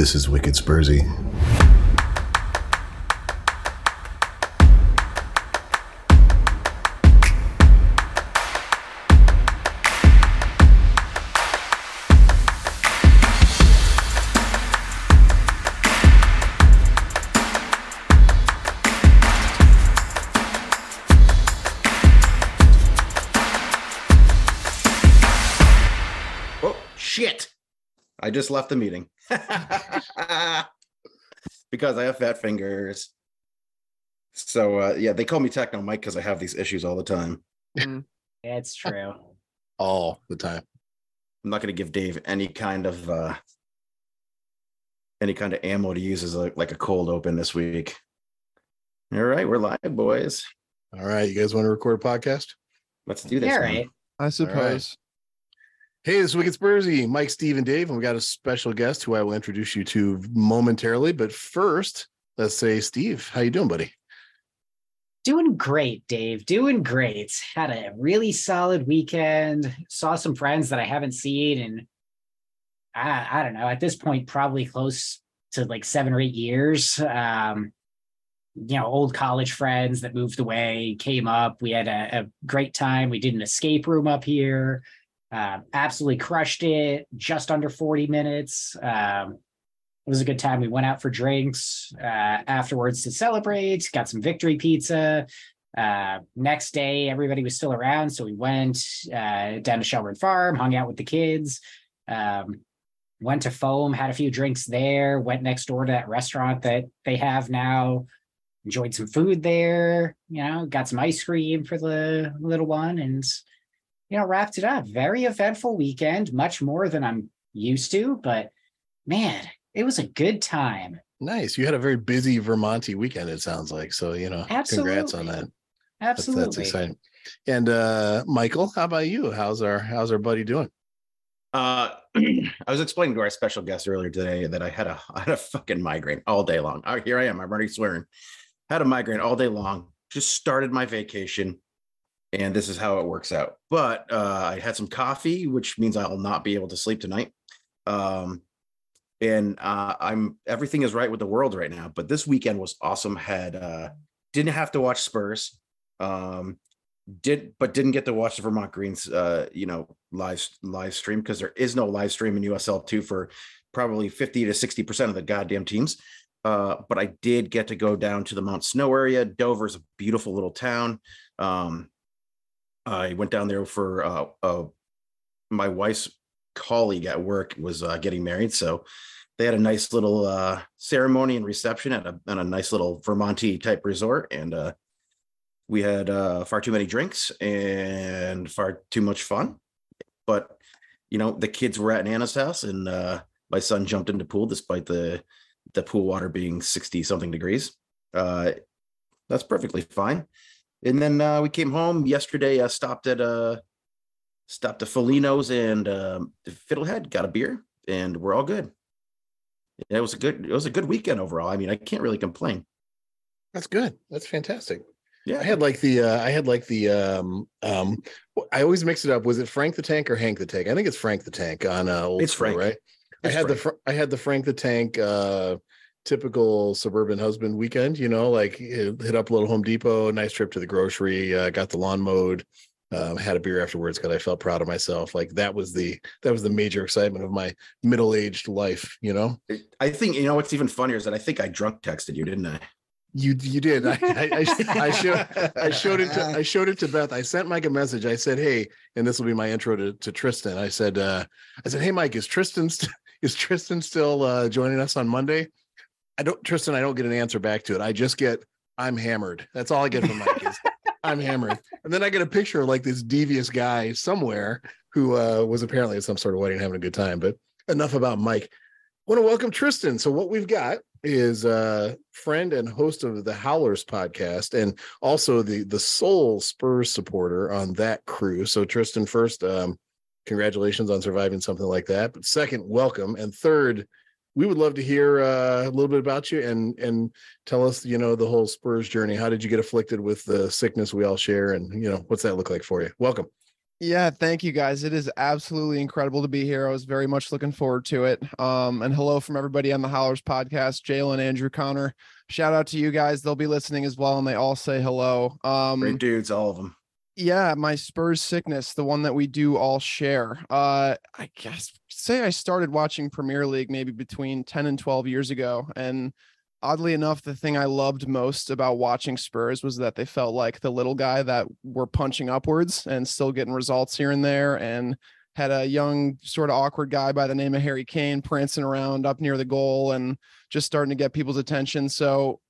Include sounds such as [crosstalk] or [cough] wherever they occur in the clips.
This is Wicked Spursy. Oh shit! I just left the meeting [laughs] because I have fat fingers. So uh, yeah, they call me Techno Mike because I have these issues all the time. It's true. All the time. I'm not going to give Dave any kind of uh, any kind of ammo to use as a, like a cold open this week. All right, we're live, boys. All right. You guys want to record a podcast? Let's do this. Yeah, man. right. I suppose. Hey, this is Wicked Spursy, Mike, Steve, and Dave, and we got a special guest who I will introduce you to momentarily. But first, let's say, Steve, how you doing, buddy? Doing great, Dave. Doing great. Had a really solid weekend. Saw some friends that I haven't seen and I, I don't know, at this point, probably close to like seven or eight years. Um, you know, old college friends that moved away came up. We had a, a great time. We did an escape room up here. Uh, absolutely crushed it. Just under 40 minutes. Um, it was a good time. We went out for drinks uh, afterwards to celebrate, got some victory pizza. Uh, next day, everybody was still around. So we went uh, down to Shelburne Farm, hung out with the kids, um, went to Foam, had a few drinks there, went next door to that restaurant that they have now, enjoyed some food there, you know, got some ice cream for the little one and, you know, wrapped it up. Very eventful weekend, much more than I'm used to, but man, it was a good time. Nice. You had a very busy Vermonty weekend, it sounds like. So, you know, Absolutely. congrats on Absolutely. that. That's, Absolutely. that's exciting. And uh Michael, how about you? How's our how's our buddy doing? Uh, [clears throat] I was explaining to our special guest earlier today that I had a [laughs] I had a fucking migraine all day long. Oh, here I am. I'm already swearing. Had a migraine all day long. Just started my vacation, and this is how it works out. But uh, I had some coffee, which means I'll not be able to sleep tonight. Um, and uh, I'm everything is right with the world right now. But this weekend was awesome. Had uh, didn't have to watch Spurs. Um, did but didn't get to watch the Vermont Greens uh you know live live stream because there is no live stream in USL 2 for probably 50 to 60 percent of the goddamn teams uh but I did get to go down to the Mount Snow area Dover's a beautiful little town um I went down there for uh, uh my wife's colleague at work was uh, getting married so they had a nice little uh ceremony and reception at a, at a nice little Vermonty type resort and uh we had uh, far too many drinks and far too much fun. But you know, the kids were at Nana's house, and my son jumped into pool despite the the pool water being sixty something degrees. That's perfectly fine. And then uh, we came home yesterday. I stopped at uh stopped at Folino's and um, Fiddlehead, got a beer, and we're all good. It was a good it was a good weekend overall. I mean, I can't really complain. That's good. That's fantastic. Yeah, I had like the uh I had like the um um I always mix it up. Was it Frank the Tank or Hank the Tank? I think it's Frank the Tank on uh old It's school, Frank. right? It's I had the Frank. Fr- I had the Frank the Tank uh typical suburban husband weekend, you know, like hit up a little Home Depot, nice trip to the grocery, uh, got the lawn mowed, um, had a beer afterwards because I felt proud of myself. Like that was the that was the major excitement of my middle-aged life, you know. I think you know what's even funnier is that I think I drunk texted you, didn't I? You you did. I I, I, I [laughs] showed I showed it to I showed it to Beth. I sent Mike a message. I said, "Hey," and this will be my intro to, to Tristan. I said, uh, "I said, hey, Mike, is Tristan st- [laughs] is Tristan still uh, joining us on Monday?" I don't, Tristan. I don't get an answer back to it. I just get, "I'm hammered." That's all I get from Mike is, [laughs] "I'm hammered," and then I get a picture of like this devious guy somewhere who uh, was apparently at some sort of wedding having a good time. But enough about Mike. I want to welcome Tristan. So what we've got is a friend and host of the Howlers podcast and also the the sole Spurs supporter on that crew. So Tristan, first, um, congratulations on surviving something like that. But second, welcome. And third, we would love to hear uh, a little bit about you and and tell us, you know, the whole Spurs journey. How did you get afflicted with the sickness we all share, and you know, what's that look like for you? Welcome. Yeah, thank you guys. It is absolutely incredible to be here. I was very much looking forward to it. Um, and hello from everybody on the Howlers podcast, Jalen, Andrew, Connor. Shout out to you guys. They'll be listening as well, and they all say hello. Um, Great dudes, all of them. Yeah, my Spurs sickness, the one that we do all share. Uh, I guess say I started watching Premier League maybe between 10 and 12 years ago. And oddly enough, the thing I loved most about watching Spurs was that they felt like the little guy that were punching upwards and still getting results here and there. And had a young, sort of awkward guy by the name of Harry Kane prancing around up near the goal and just starting to get people's attention. So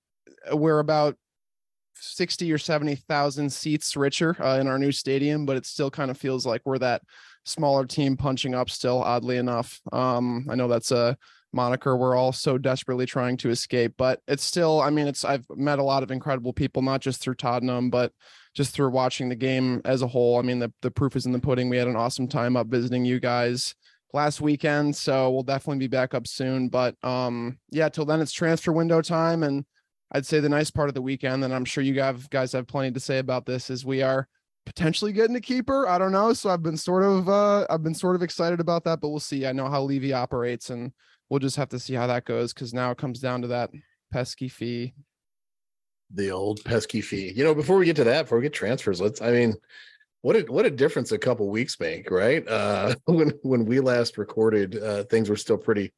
uh, we're about 60 or 70,000 seats richer uh, in our new stadium, but it still kind of feels like we're that smaller team punching up still, oddly enough. Um, I know that's a moniker we're all so desperately trying to escape, but it's still, I mean, it's, I've met a lot of incredible people, not just through Tottenham, but just through watching the game as a whole. I mean, the, the proof is in the pudding. We had an awesome time up visiting you guys last weekend. So we'll definitely be back up soon. But um, yeah, till then it's transfer window time. And I'd say the nice part of the weekend, and I'm sure you guys have plenty to say about this, is we are potentially getting a keeper. I don't know. So I've been sort of uh I've been sort of excited about that, but we'll see. I know how Levy operates and we'll just have to see how that goes because now it comes down to that pesky fee. The old pesky fee. You know, before we get to that, before we get transfers, let's I mean, what a what a difference a couple weeks make, right? Uh [laughs] when when we last recorded, uh things were still pretty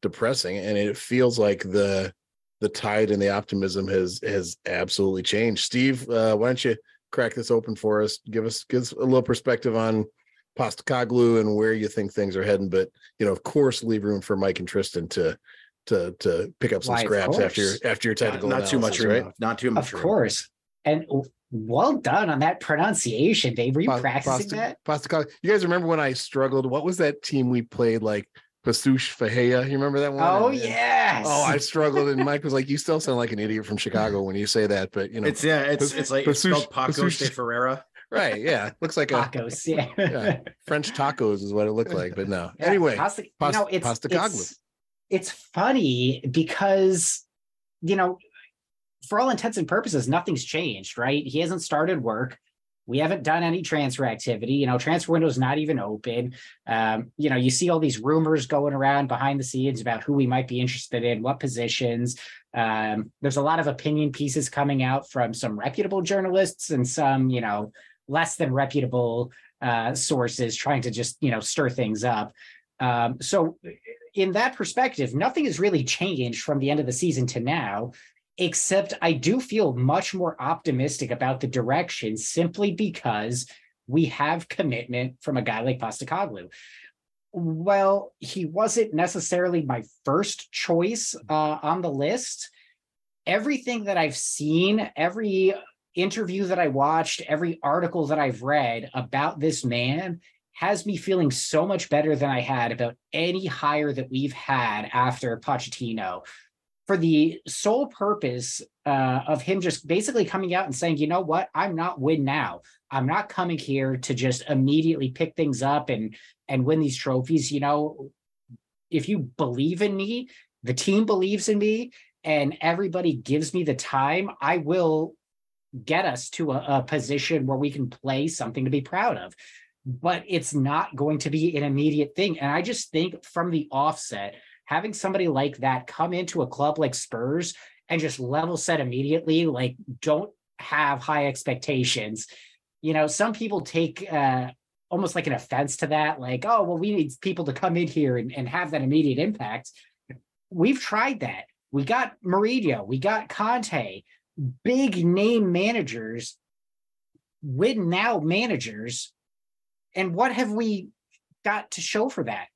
depressing and it feels like the the tide and the optimism has has absolutely changed. Steve, uh, why don't you crack this open for us? Give us give us a little perspective on Postecoglou and where you think things are heading. But you know, of course, leave room for Mike and Tristan to to to pick up some Why, scraps after your after your technical. Not too much, analysis, room, Not too much. Of room. course. And well done on that pronunciation, Dave. Were you Pa- practicing Posta- that? Postecoglou. You guys remember when I struggled? What was that team we played like Pasush Fahea? You remember that one? Oh, And- and- yes. Oh, I [laughs] struggled, and Mike was like, "You still sound like an idiot from Chicago when you say that." But you know, It's yeah, it's it's like it's Pasush- spelled Paco Pasush- de Ferreira. [laughs] right? Yeah, looks like a tacos. Yeah. yeah. French tacos is what it looked like. But no, [laughs] Yeah, anyway, pasta, pas- you know, it's, Postecoglou. it's it's funny because you know, for all intents and purposes, nothing's changed, right? He hasn't started work. We haven't done any transfer activity. You know, transfer window's not even open. Um, you know, you see all these rumors going around behind the scenes about who we might be interested in, what positions. Um, there's a lot of opinion pieces coming out from some reputable journalists and some, you know, less than reputable uh, sources trying to just, you know, stir things up. Um, so, in that perspective, nothing has really changed from the end of the season to now, except I do feel much more optimistic about the direction simply because we have commitment from a guy like Postecoglou. Well, he wasn't necessarily my first choice uh, on the list. Everything that I've seen, every interview that I watched, every article that I've read about this man has me feeling so much better than I had about any hire that we've had after Pochettino for the sole purpose uh, of him just basically coming out and saying, you know what, I'm not win now. I'm not coming here to just immediately pick things up and and win these trophies. You know, if you believe in me, the team believes in me, and everybody gives me the time, I will get us to a, a position where we can play something to be proud of. But it's not going to be an immediate thing. And I just think from the offset, having somebody like that come into a club like Spurs and just level set immediately, like don't have high expectations. You know, some people take uh, almost like an offense to that, like, oh, well, we need people to come in here and, and have that immediate impact. We've tried that. We got Mourinho, we got Conte, big name managers, win now managers. And what have we got to show for that?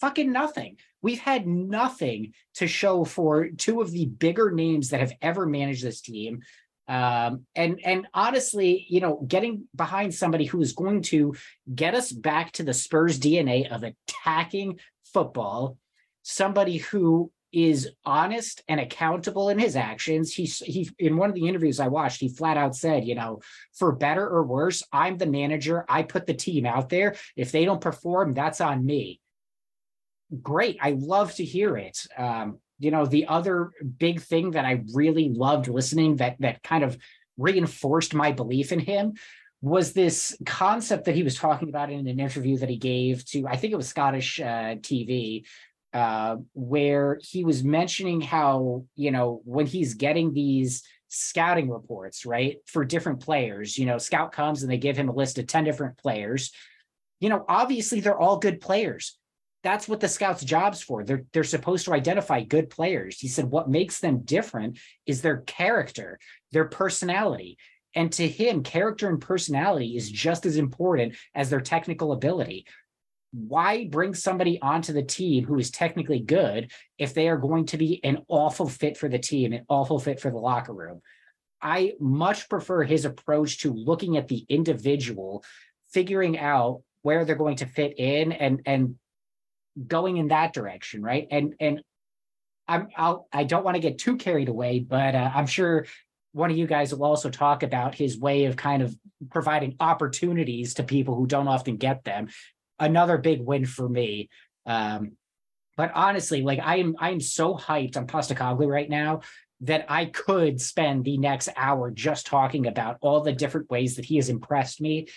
Fucking nothing. We've had nothing to show for two of the bigger names that have ever managed this team. Um, and and honestly, you know, getting behind somebody who is going to get us back to the Spurs DNA of attacking football, somebody who is honest and accountable in his actions. He's he in one of the interviews I watched, he flat out said, you know, for better or worse, I'm the manager. I put the team out there. If they don't perform, that's on me. Great. I love to hear it. Um, you know, the other big thing that I really loved listening that that kind of reinforced my belief in him was this concept that he was talking about in an interview that he gave to, I think it was Scottish uh, TV, uh, where he was mentioning how, you know, when he's getting these scouting reports, right, for different players, you know, scout comes and they give him a list of 10 different players. You know, obviously they're all good players. That's what the scouts' job's for. They're they're supposed to identify good players. He said what makes them different is their character, their personality. And to him, character and personality is just as important as their technical ability. Why bring somebody onto the team who is technically good if they are going to be an awful fit for the team, an awful fit for the locker room? I much prefer his approach to looking at the individual, figuring out where they're going to fit in and and going in that direction, right? And and I'm I'll I don't want to get too carried away, but uh, I'm sure one of you guys will also talk about his way of kind of providing opportunities to people who don't often get them. Another big win for me. Um, but honestly, like I am, I am so hyped on Postecoglou right now that I could spend the next hour just talking about all the different ways that he has impressed me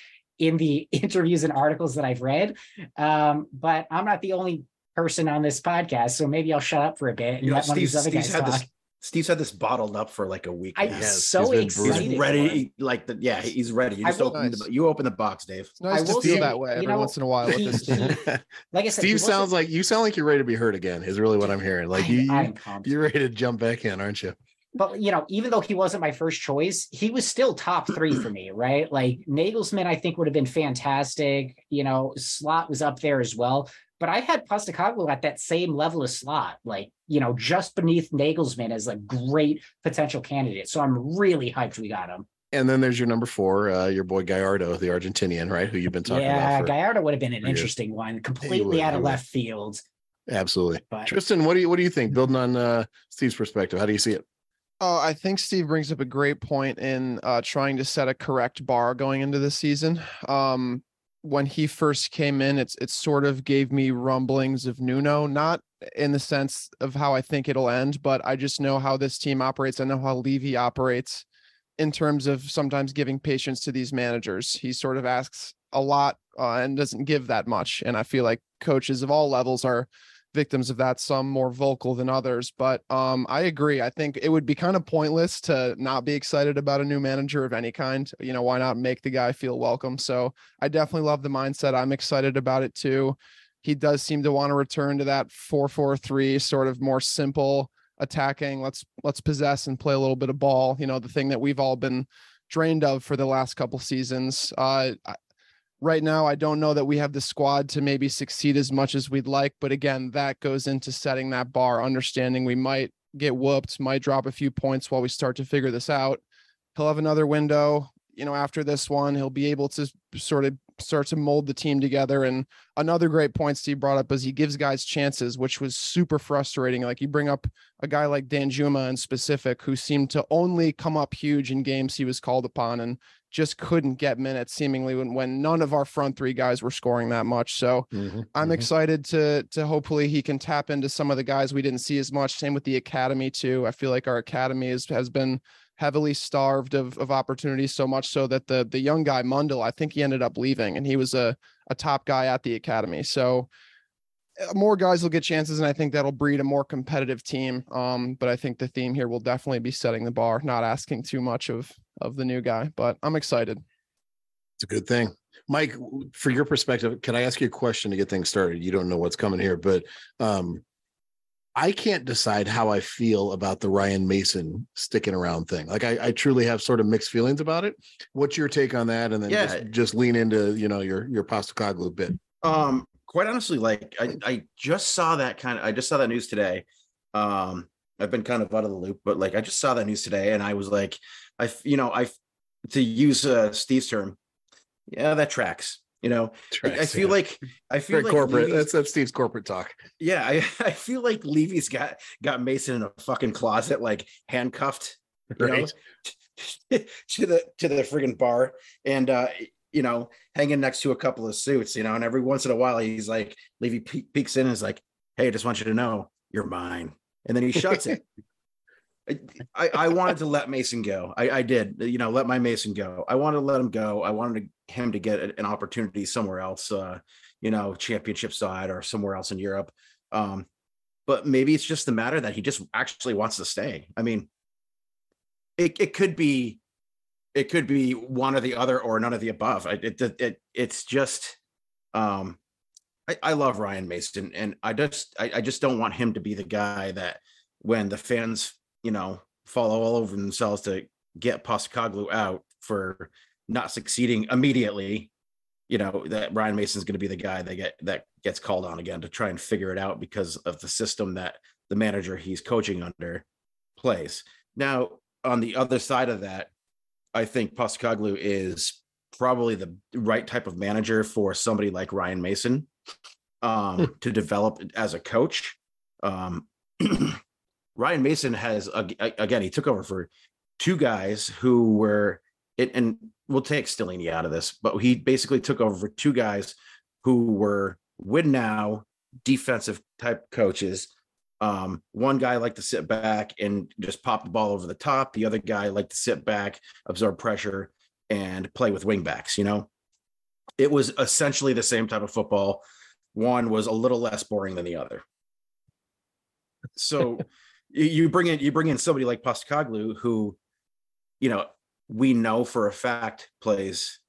in the [laughs] interviews and articles that I've read. Um, but I'm not the only person on this podcast, so maybe I'll shut up for a bit and You know, let one of these other Steve's guys had talk. this. Steve's had this bottled up for like a week. I'm. Yes, so he's excited. He's ready. Like the yeah, he's ready. You just will- open Nice. the you open the box, Dave. It's nice I to feel say, that way every know, once in a while with he- this. [laughs] Like I said, Steve wasn't- sounds like you sound like you're ready to be hurt again. Is really what I'm hearing. Like I'm- you, I'm you're ready to jump back in, aren't you? But you know, even though he wasn't my first choice, he was still top three for me, [clears throat] right? Like Nagelsmann, I think would have been fantastic. You know, Slot was up there as well. But I had Postecoglou at that same level of slot, like you know, just beneath Nagelsmann as a great potential candidate. So I'm really hyped we got him. And then there's your number four, uh, your boy Gallardo, the Argentinian, right? Who you've been talking yeah, about. For, Gallardo would have been an for years. interesting one, completely would, out of left field. absolutely. But Tristan, what do you what do you think? Building on uh, Steve's perspective, how do you see it? Oh, I think Steve brings up a great point in uh, trying to set a correct bar going into the season. Um, when he first came in, it's it sort of gave me rumblings of Nuno, not in the sense of how I think it'll end, but I just know how this team operates. I know how Levy operates in terms of sometimes giving patience to these managers. He sort of asks a lot uh, and doesn't give that much. And I feel like coaches of all levels are victims of that some more vocal than others but um i agree. I think it would be kind of pointless to not be excited about a new manager of any kind. You know why not make the guy feel welcome? So i definitely love the mindset. I'm excited about it too. He does seem to want to return to that 4-4-3 sort of more simple attacking let's let's possess and play a little bit of ball you know the thing that we've all been drained of for the last couple seasons. Uh right now i don't know that we have the squad to maybe succeed as much as we'd like but again that goes into setting that bar understanding we might get whooped might drop a few points while we start to figure this out. He'll have another window you know after this one. He'll be able to sort of start to mold the team together. And another great point steve brought up is he gives guys chances which was super frustrating. Like you bring up a guy like Danjuma in specific who seemed to only come up huge in games he was called upon. And just couldn't get minutes seemingly when, when none of our front three guys were scoring that much. So I'm Mhm. excited to to hopefully he can tap into some of the guys we didn't see as much. Same with the academy too. I feel like our academy is, has been heavily starved of of opportunities so much so that the the young guy Mundle, I think he ended up leaving and he was a a top guy at the academy. So uh, more guys will get chances and I think that'll breed a more competitive team. Um, but I think the theme here will definitely be setting the bar, not asking too much of of the new guy, but I'm excited. It's a good thing. Mike, for your perspective, can I ask you a question to get things started? You don't know what's coming here, but um I can't decide how I feel about the Ryan Mason sticking around thing. Like I, I truly have sort of mixed feelings about it. What's your take on that? And then Yeah. just, just lean into, you know, your your Postecoglou bit. Um, quite honestly, like I, I just saw that kind of I just saw that news today. Um, I've been kind of out of the loop, but like I just saw that news today and I was like, I you know, I to use uh Steve's term, yeah, that tracks. You know, I, I feel like I feel very like corporate. Levy's- That's that's Steve's corporate talk. yeah, I, [laughs] I feel like Levy's got got Mason in a fucking closet, like handcuffed, you know, Right. [laughs] to the to the friggin' bar, and uh, you know, hanging next to a couple of suits, you know, and every once in a while he's like, Levy pe- peeks in and is like, "Hey, I just want you to know you're mine," and then he shuts it. [laughs] I, I wanted to let Mason go. I, I did, you know, let my Mason go. I wanted to let him go. I wanted him to get an opportunity somewhere else, uh, you know, championship side or somewhere else in Europe. Um, but maybe it's just the matter that he just actually wants to stay. I mean, it, it could be, it could be one or the other or none of the above. It, it, it it's just, um, I, I love Ryan Mason and I just, I, I just don't want him to be the guy that when the fans you know, fall all over themselves to get Postecoglou out for not succeeding immediately, you know, that Ryan Mason's going to be the guy that get that gets called on again to try and figure it out because of the system that the manager he's coaching under plays. Now, on the other side of that, I think Postecoglou is probably the right type of manager for somebody like Ryan Mason um, hmm. to develop as a coach. Um, [clears throat] Ryan Mason has again he took over for two guys who were it, and we'll take Stellini out of this, but he basically took over for two guys who were win now defensive type coaches. Um, one guy liked to sit back and just pop the ball over the top. The other guy liked to sit back, absorb pressure, and play with wingbacks. You know, it was essentially the same type of football. One was a little less boring than the other. So [laughs] you bring in you bring in somebody like Postecoglou who, you know, we know for a fact plays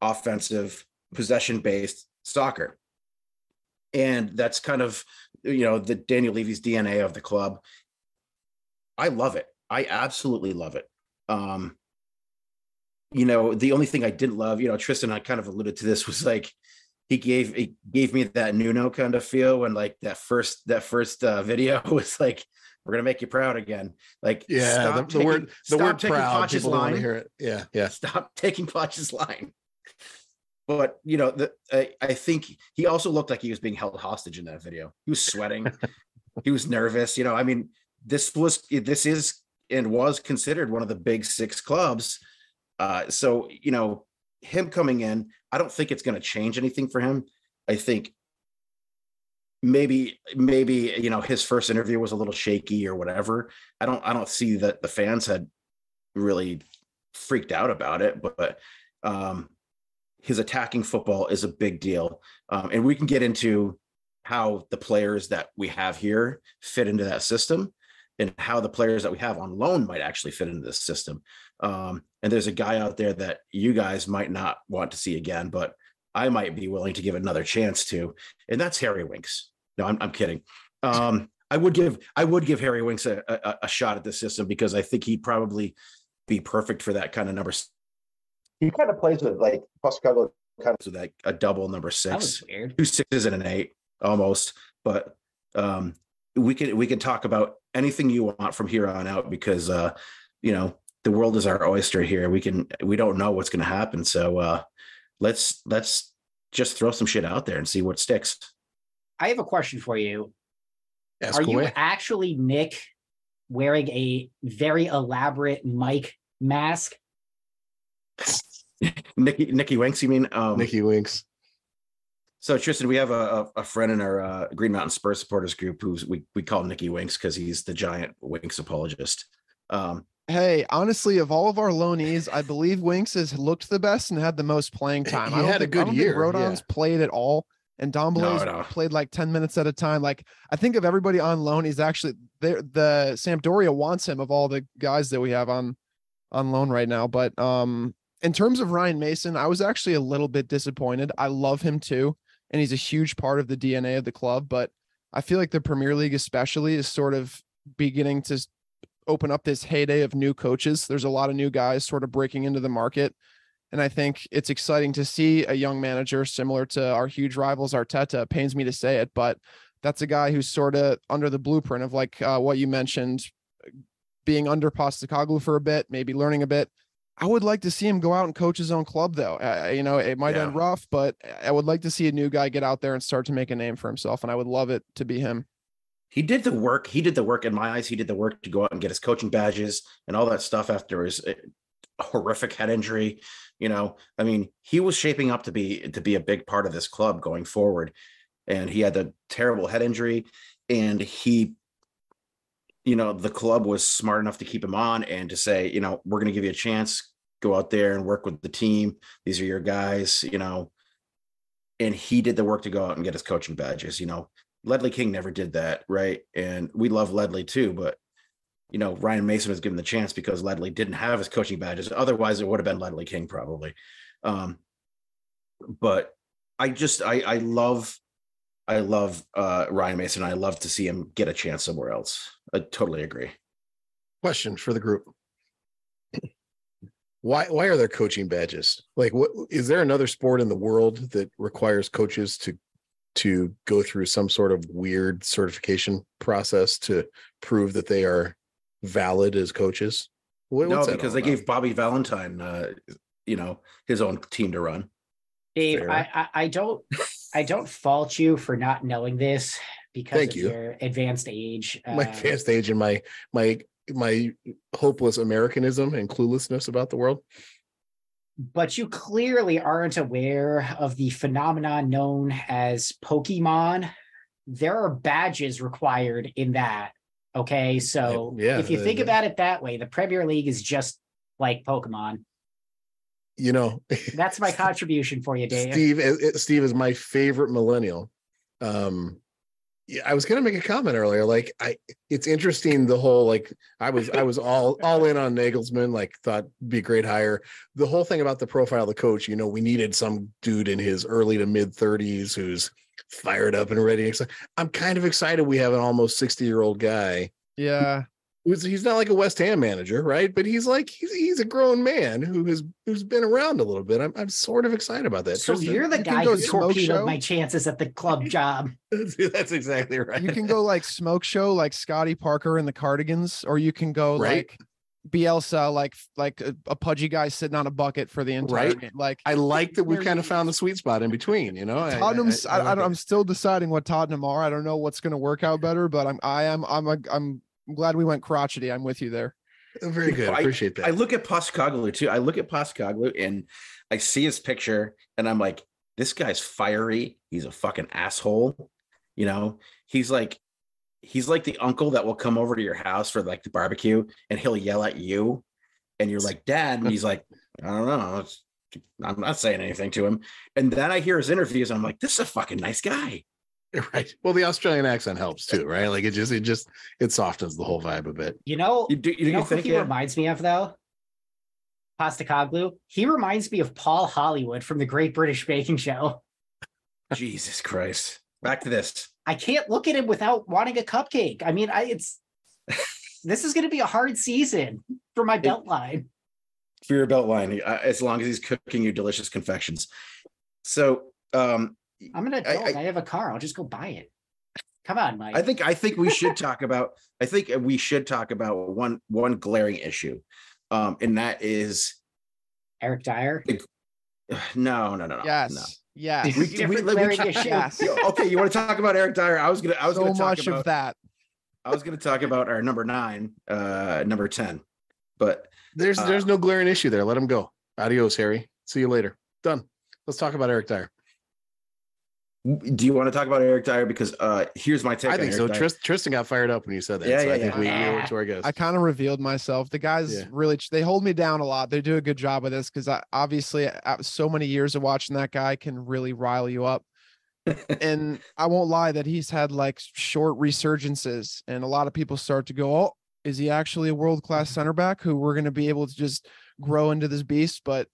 offensive possession based soccer. And that's kind of you know the Daniel Levy's DNA of the club. I love it. I absolutely love it. Um, you know, the only thing I didn't love, you know, Tristan, I kind of alluded to this, was like he gave he gave me that Nuno kind of feel when like that first that first uh, video [laughs] was like we're gonna make you proud again. Like, yeah, the, the taking, word the word proud. People line. want to hear it. Yeah, yeah. Stop taking Poch's line. But you know, the, I, I think he also looked like he was being held hostage in that video. He was sweating. [laughs] he was nervous. You know, I mean, this was this is and was considered one of the big six clubs. Uh, so you know, him coming in, I don't think it's going to change anything for him. I think maybe maybe you know his first interview was a little shaky or whatever. I don't i don't see that the fans had really freaked out about it but um his attacking football is a big deal. Um, and we can get into how the players that we have here fit into that system and how the players that we have on loan might actually fit into this system. Um, and there's a guy out there that you guys might not want to see again but I might be willing to give another chance to, and that's Harry Winks. No, I'm, I'm kidding. Um, I would give I would give Harry Winks a, a, a, shot at this system because I think he'd probably be perfect for that kind of number. He kind of plays with like Postecoglou kind of with like a double number six, two sixes and an eight almost. But um, we can we can talk about anything you want from here on out because uh, you know the world is our oyster here. We can we don't know what's going to happen, so uh, let's let's just throw some shit out there and see what sticks. I have a question for you. Ask Are away. you actually Nick wearing a very elaborate Mike mask? [laughs] Nicky Nicky Winks, you mean? Um, Nicky Winks. So Tristan, we have a, a friend in our uh, Green Mountain Spurs supporters group who's we we call Nicky Winks because he's the giant Winks apologist. Um, Hey, honestly, of all of our loanees, I believe Winks has looked the best and had the most playing time. He had think, a good year. Rodon's yeah. played at all, and Don no, no. played like 10 minutes at a time. Like, I think of everybody on loan, he's actually there. The Sampdoria wants him of all the guys that we have on on loan right now. But um, in terms of Ryan Mason, I was actually a little bit disappointed. I love him too, and he's a huge part of the DNA of the club. But I feel like the Premier League, especially, is sort of beginning to open up this heyday of new coaches. There's a lot of new guys sort of breaking into the market. And I think it's exciting to see a young manager similar to our huge rivals, Arteta. pains me to say it, but that's a guy who's sort of under the blueprint of like uh, what you mentioned, being under Postecoglou for a bit, maybe learning a bit. I would like to see him go out and coach his own club, though. Uh, you know, it might yeah. end rough, but I would like to see a new guy get out there and start to make a name for himself. And I would love it to be him he did the work. He did the work in my eyes. He did the work to go out and get his coaching badges and all that stuff after his eh, horrific head injury. You know, I mean, he was shaping up to be to be a big part of this club going forward, and he had the terrible head injury, and he you know, the club was smart enough to keep him on and to say, you know, we're going to give you a chance, go out there and work with the team. These are your guys, you know. And he did the work to go out and get his coaching badges. You know, Ledley King never did that, right? And we love Ledley too, but you know, Ryan Mason was given the chance because Ledley didn't have his coaching badges. Otherwise, it would have been Ledley King probably. Um, but I just I I love I love uh Ryan Mason. I love to see him get a chance somewhere else. I totally agree. Question for the group. [clears throat] Why why are there coaching badges? Like what is there another sport in the world that requires coaches to to go through some sort of weird certification process to prove that they are valid as coaches? What, no, because they about? gave Bobby Valentine uh you know his own team to run. Dave, I, I I don't I don't fault you for not knowing this because Thank of you. your advanced age. my Uh, advanced age and my my my hopeless Americanism and cluelessness about the world. but you clearly aren't aware of the phenomenon known as Pokemon. There are badges required in that. Okay, so yeah, if you think about it that way, the Premier League is just like Pokemon. You know, That's my [laughs] contribution for you, Dave. Steve. Steve is my favorite millennial. Um, yeah, I was going to make a comment earlier. Like, I, it's interesting. The whole like, I was, I was all [laughs] all in on Nagelsmann. Like, thought be a great hire. The whole thing about the profile of the coach. You know, we needed some dude in his early to mid thirties who's fired up and ready. I'm kind of excited. We have an almost sixty year old guy Yeah. who's he's not like a West Ham manager, right? But he's like he's he's a grown man who has who's been around a little bit. I'm I'm sort of excited about that. So Tristan, you're the you guy go who torpedoed show. my chances at the club job. [laughs] that's exactly right. You can go like smoke show like Scotty Parker and the Cardigans, or you can go Right. like Bielsa, like like a, a pudgy guy sitting on a bucket for the entire Right. game. Like I like that we've kind of found the sweet spot in between. You know, I, I, I, I like I'm still deciding what Tottenham are. I don't know what's going to work out better, but I'm I am I'm a, I'm glad we went crotchety. I'm with you there. Oh, very good. I I- appreciate that. I look at Postecoglou too. I look at Postecoglou and I see his picture and I'm like, this guy's fiery. He's a fucking asshole. You know, he's like, he's like the uncle that will come over to your house for like the barbecue and he'll yell at you. And you're like, Dad. And he's like, I don't know. It's- I'm not saying anything to him. And then I hear his interviews and I'm like, this is a fucking nice guy. [laughs] right. Well, the Australian accent helps too, right? Like it just it just it softens the whole vibe a bit. You know, You do, you, you know who think he yeah? reminds me of though? Postecoglou. He reminds me of Paul Hollywood from the Great British Baking Show. Jesus Christ. Back to this. I can't look at him without wanting a cupcake. I mean, I it's [laughs] this is going to be a hard season for my belt line. for your belt line uh, as long as he's cooking you delicious confections. So um I'm an I- adult. I, I- have a car. I'll just go buy it. Come on, Mike. I think I think we should talk about I think we should talk about one one glaring issue. Um and that is Eric Dier. [sighs] no no no no Yes. no. Yes. We- we- Different we glaring can't- Yes. Okay, you want to talk about Eric Dier? I was gonna I was so gonna talk much about of that. I was gonna talk about our number nine, uh number 10. But There's Uh, there's no glaring issue there. Let him go. Adios, Harry. See you later. Done. Let's talk about Eric Dier. Do you want to talk about Eric Dier? Because uh here's my take. I on think Eric so. Dier. Tristan, Tristan got fired up when you said that. Yeah, so yeah, I think yeah. we Yeah. owe it to our guest. I kind of revealed myself. The guys Yeah. really they hold me down a lot. They do a good job of this because I obviously uh, so many years of watching that guy can really rile you up. and [laughs] I won't lie that he's had like short resurgences, and a lot of people start to go, "Oh, is he actually a world class [laughs] center back who we're going to be able to just grow into this beast?" But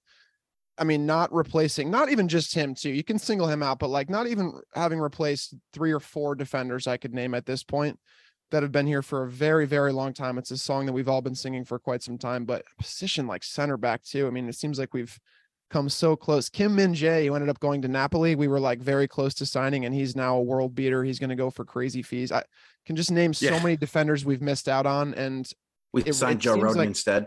I mean, not replacing, not even just him too. You can single him out, but like not even having replaced three or four defenders I could name at this point that have been here for a very, very long time. It's a song that we've all been singing for quite some time, but position like center back too. I mean, it seems like we've come so close. Kim Min Jae, who ended up going to Napoli, we were like very close to signing, and he's now a world beater. He's going to go for crazy fees. I can just name so Yeah. many defenders we've missed out on, and we it- signed it Joe Rodon like- instead.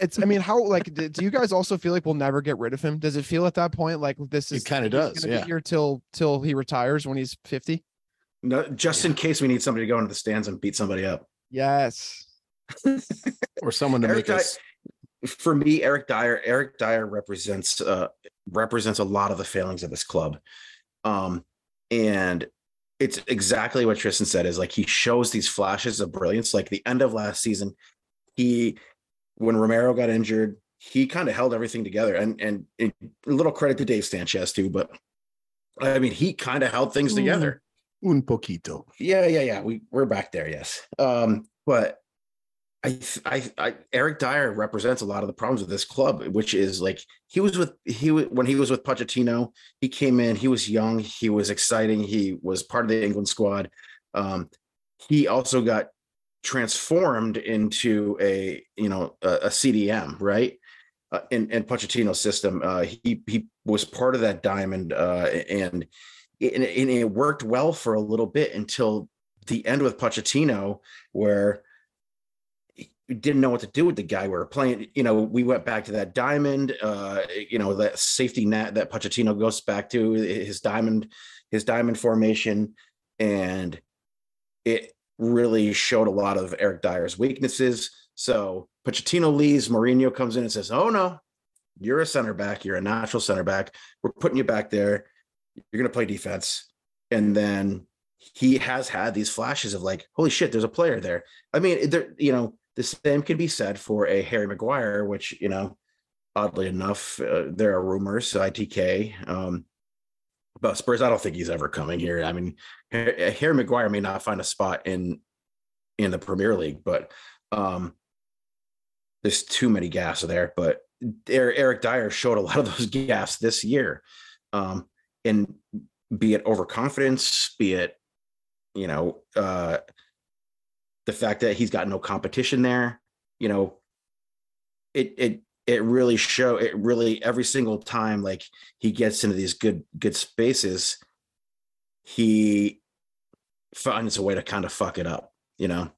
It's. I mean, how like do do you guys also feel like we'll never get rid of him? Does it feel at that point like this is kinda does, gonna be yeah. here till till he retires when he's fifty? No, just in case we need somebody to go into the stands and beat somebody up. Yes. [laughs] or someone to Eric make Dier- us for me, Eric Dier, Eric Dier represents uh represents a lot of the failings of this club. Um and it's exactly what Tristan said is like he shows these flashes of brilliance. Like the end of last season, he when Romero got injured, he kind of held everything together. And and a little credit to Dave Sanchez too, but I mean he kind of held things Mm. together. Un poquito. Yeah, yeah, yeah. We we're back there, yes. Um, but I, I, I, Eric Dier represents a lot of the problems with this club, which is like he was with he when he was with Pochettino, he came in, he was young, he was exciting, he was part of the England squad. Um, he also got transformed into a you know a, a CDM, right? Uh, in in Pochettino's system, uh, he he was part of that diamond, uh, and it, and it- worked well for a little bit until the end with Pochettino, where we didn't know what to do with the guy. We were playing, you know, we went back to that diamond, uh, you know, that safety net that Pochettino goes back to his diamond, his diamond formation, and it really showed a lot of Eric Dier's weaknesses. So Pochettino leaves, Mourinho comes in and says, "Oh no, you're a center back. You're a natural center back. We're putting you back there. You're going to play defense." And then he has had these flashes of like, "Holy shit, there's a player there." I mean, there, you know, the same can be said for a Harry Maguire, which you know, oddly enough, uh, there are rumors ITK um, about Spurs. I don't think he's ever coming here. I mean, Harry Maguire may not find a spot in in the Premier League, but um, there's too many gaps there. But Er- Eric Dier showed a lot of those [laughs] gaps this year, um, and be it overconfidence, be it you know uh, the fact that he's got no competition there, you know, it it it really show it really every single time like he gets into these good good spaces, he finds a way to kind of fuck it up, you know.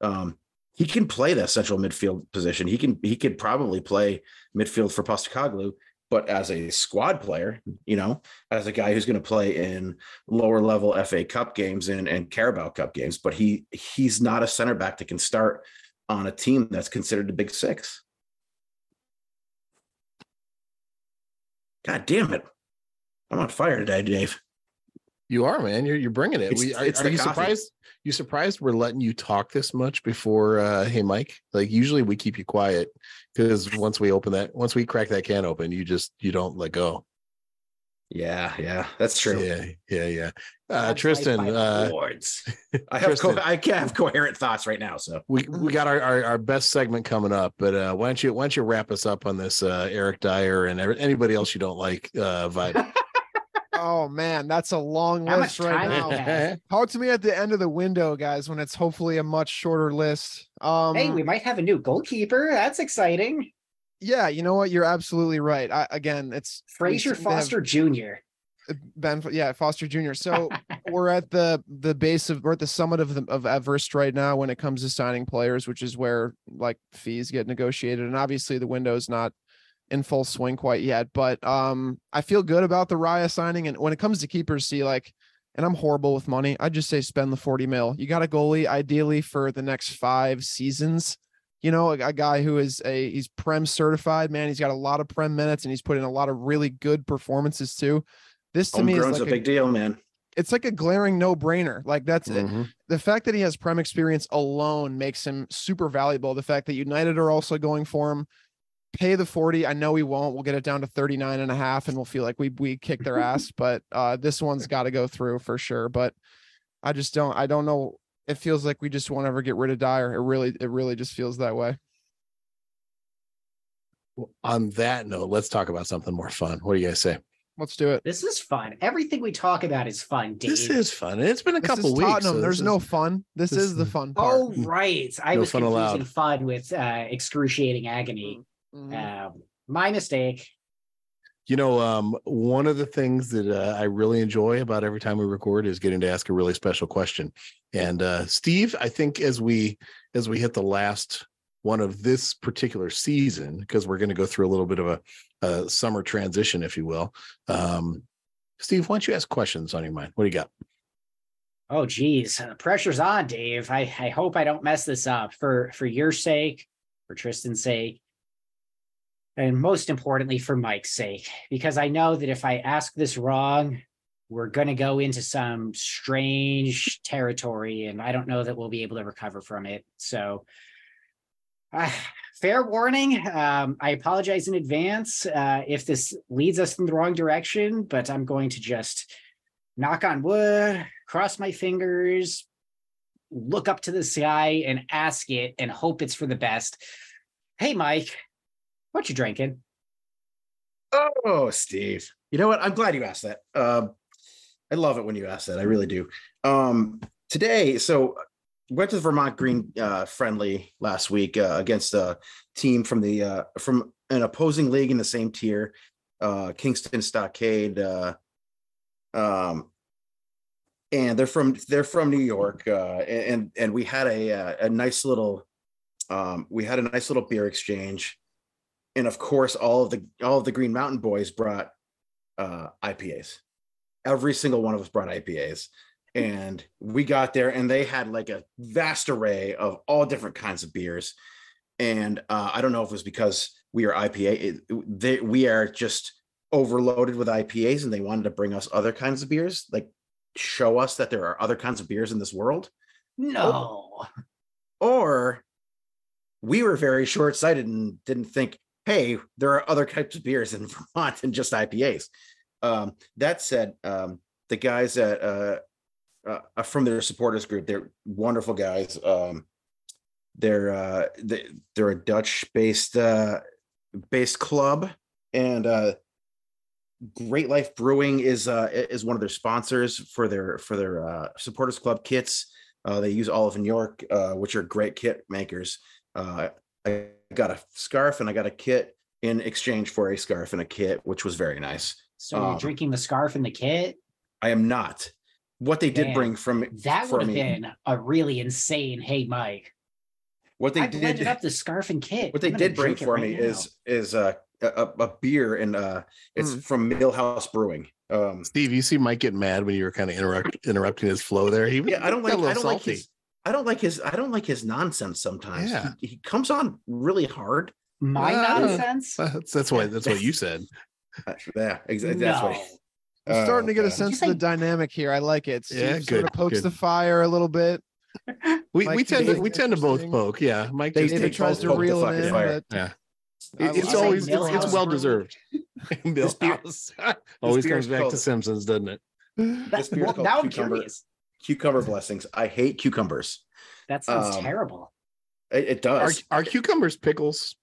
Um, he can play that central midfield position. He can he could probably play midfield for Postecoglou, but as a squad player, you know, as a guy who's going to play in lower level FA Cup games and, and Carabao Cup games, but he he's not a center back that can start on a team that's considered a big six. God damn it. I'm on fire today, Dave. You are, man. You're you're bringing it. It's- we, are, it's are you coffee. surprised? You surprised we're letting you talk this much before? uh Hey, Mike. Like usually we keep you quiet because once we open that, once we crack that can open, you just you don't let go. Yeah, yeah, that's true. Yeah, yeah, yeah. Uh, Tristan, life uh. [laughs] I have co- I can't have coherent thoughts right now. So we we got our, our our best segment coming up, but uh why don't you why don't you wrap us up on this uh Eric Dier and anybody else you don't like uh vibe? [laughs] Oh man, that's a long How list right now. do? Talk to me at the end of the window, guys, when it's hopefully a much shorter list. Um hey, we might have a new goalkeeper. That's exciting. Yeah, you know what? You're absolutely right. I, again, it's Fraser seem to have- Foster Jr. Ben, yeah, Foster Jr. So [laughs] we're at the the base of we're at the summit of the of Everest right now when it comes to signing players, which is where like fees get negotiated, and obviously the window is not in full swing quite yet. But um, I feel good about the Raya signing, and when it comes to keepers, see like, and I'm horrible with money. I just say spend the forty mil. You got a goalie ideally for the next five seasons. You know, a, a guy who is a he's prem certified, man. He's got a lot of prem minutes, and he's put in a lot of really good performances too. This to me is like a big deal, man. it's like a glaring no brainer. Like that's it. Mhm. the fact that he has prem experience alone makes him super valuable. The fact that United are also going for him, pay the 40. I know we won't. We'll get it down to 39 and a half and we'll feel like we we kicked their [laughs] ass, but uh this one's got to go through for sure. But I just don't I don't know. It feels like we just won't ever get rid of Dier. It really it really just feels that way. Well, On that note, let's talk about something more fun. What do you guys say? Let's do it. This is fun. Everything we talk about is fun, Dave. This is fun. and It's been a This couple is weeks. Tottenham. so There's this no fun. This, this is the fun part. Oh, right. I No was fun confusing allowed. fun with uh, excruciating agony. Mhm. Um, my mistake. You know, um, one of the things that uh, I really enjoy about every time we record is getting to ask a really special question. And uh, Steve, I think as we as we hit the last one of this particular season, because we're going to go through a little bit of a, a summer transition, if you will. Um, Steve, why don't you ask questions on your mind? What do you got? Oh, geez, uh, pressure's on, Dave. I, I hope I don't mess this up for for your sake, for Tristan's sake, and most importantly for Mike's sake, because I know that if I ask this wrong, we're going to go into some strange territory, and I don't know that we'll be able to recover from it. So, uh, fair warning. Um, I apologize in advance uh, if this leads us in the wrong direction, but I'm going to just knock on wood, cross my fingers, look up to the sky, and ask it and hope it's for the best. Hey, Mike, what you drinking? Oh, Steve. You know what? I'm glad you asked that. Um, I love it when you ask that. I really do. Um, today, so went to the Vermont Green uh, friendly last week uh, against a team from the uh, from an opposing league in the same tier, uh, Kingston Stockade. Uh, um, and they're from they're from New York, and and we had a a nice little um, we had a nice little beer exchange, and of course all of the all of the Green Mountain boys brought uh, IPAs. Every single one of us brought IPAs, and we got there, and they had like a vast array of all different kinds of beers. And uh, I don't know if it was because we are IPA, it, they, we are just overloaded with IPAs, and they wanted to bring us other kinds of beers, like show us that there are other kinds of beers in this world, No. or we were very short sighted and didn't think, hey, there are other types of beers in [laughs] Vermont than just IPAs. Um, that said, um, the guys at uh, uh, from their supporters group, they're wonderful guys. Um, they're uh, they, they're a Dutch based uh, based club, and uh, Great Life Brewing is uh, is one of their sponsors for their for their supporters club kits. They use Olive and York, which are great kit makers. I got a scarf and I got a kit in exchange for a scarf and a kit, which was very nice. So you're Um, drinking the scarf and the kit? I am not. What they did Man, bring from That for would have me, been a really insane. Hey, Mike, what they I did up the scarf and kit. what they did bring for right me now. is is uh, a, a beer and uh it's Mm. from Millhouse Brewing. Um Steve, you see Mike get mad when you were kind of interrupt interrupting his flow there. He yeah, I don't got a like I don't like salty. his I don't like his I don't like his nonsense sometimes. Yeah. He, he comes on really hard. my Ah. nonsense. That's that's what that's what you said. [laughs] Uh, Yeah, exactly. That's no. what I'm starting to get Oh, a sense you of the say- dynamic here. I like it. Steve Yeah, sort good, of pokes good. the fire a little bit. We [laughs] Mike we tend to we tend to both poke. Yeah, Mike They- just they tries both to reel it in, fire. but Yeah. It- it's always it's, it's well deserved. Millhouse always comes is back to Simpsons, doesn't it? That, This well, now I'm curious. Cucumber blessings. I hate cucumbers. That sounds Um, terrible. It, it does. are cucumbers pickles?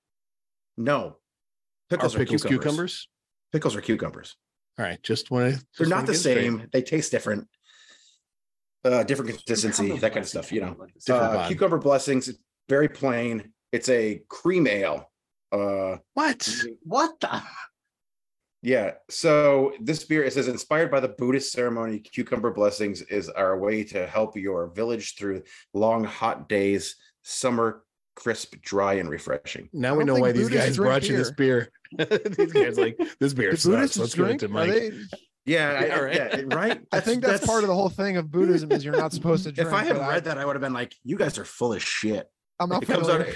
no. Are Pickles are, cucumbers. cucumbers? Pickles are cucumbers. All right, just want to. They're not the same. They taste different. Uh, different consistency, Cucumber that kind of stuff. You know, sound like- Different uh, cucumber blessings. Very plain. It's a cream ale. Uh, What? What the? Yeah. So this beer it says inspired by the Buddhist ceremony, cucumber blessings is our way to help your village through long hot days, summer crisp, dry, and refreshing. Now we know think why these guys drink brought you this beer. [laughs] these guys like this beer The sucks. Buddhists Let's give it to Mike. they- Yeah, I- Yeah, right. yeah, right. I think that's, part of the whole thing of Buddhism is you're not supposed to [laughs] drink. If I had but read that, I would have been like, "You guys are full of shit." I'm not It comes out.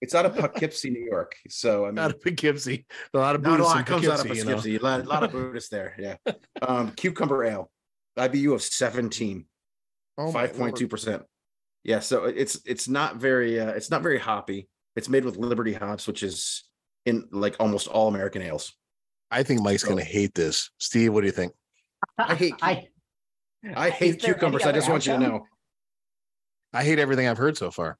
Familiar. Of, it's out of Poughkeepsie, New York. So I mean, Out of Poughkeepsie, a lot of not a Buddhists lot in comes out of Poughkeepsie, you know. A lot, lot of [laughs] Buddhists there. Yeah. Um, cucumber ale, IBU of seventeen. Oh five point two lord. percent. Yeah, so it's it's not very uh, it's not very hoppy. It's made with Liberty hops, which is in like almost all American ales. I think Mike's So- gonna hate this. Steve, what do you think? I hate [laughs] I. I hate Is there any cucumbers. I other just want you to know. I hate everything I've heard so far.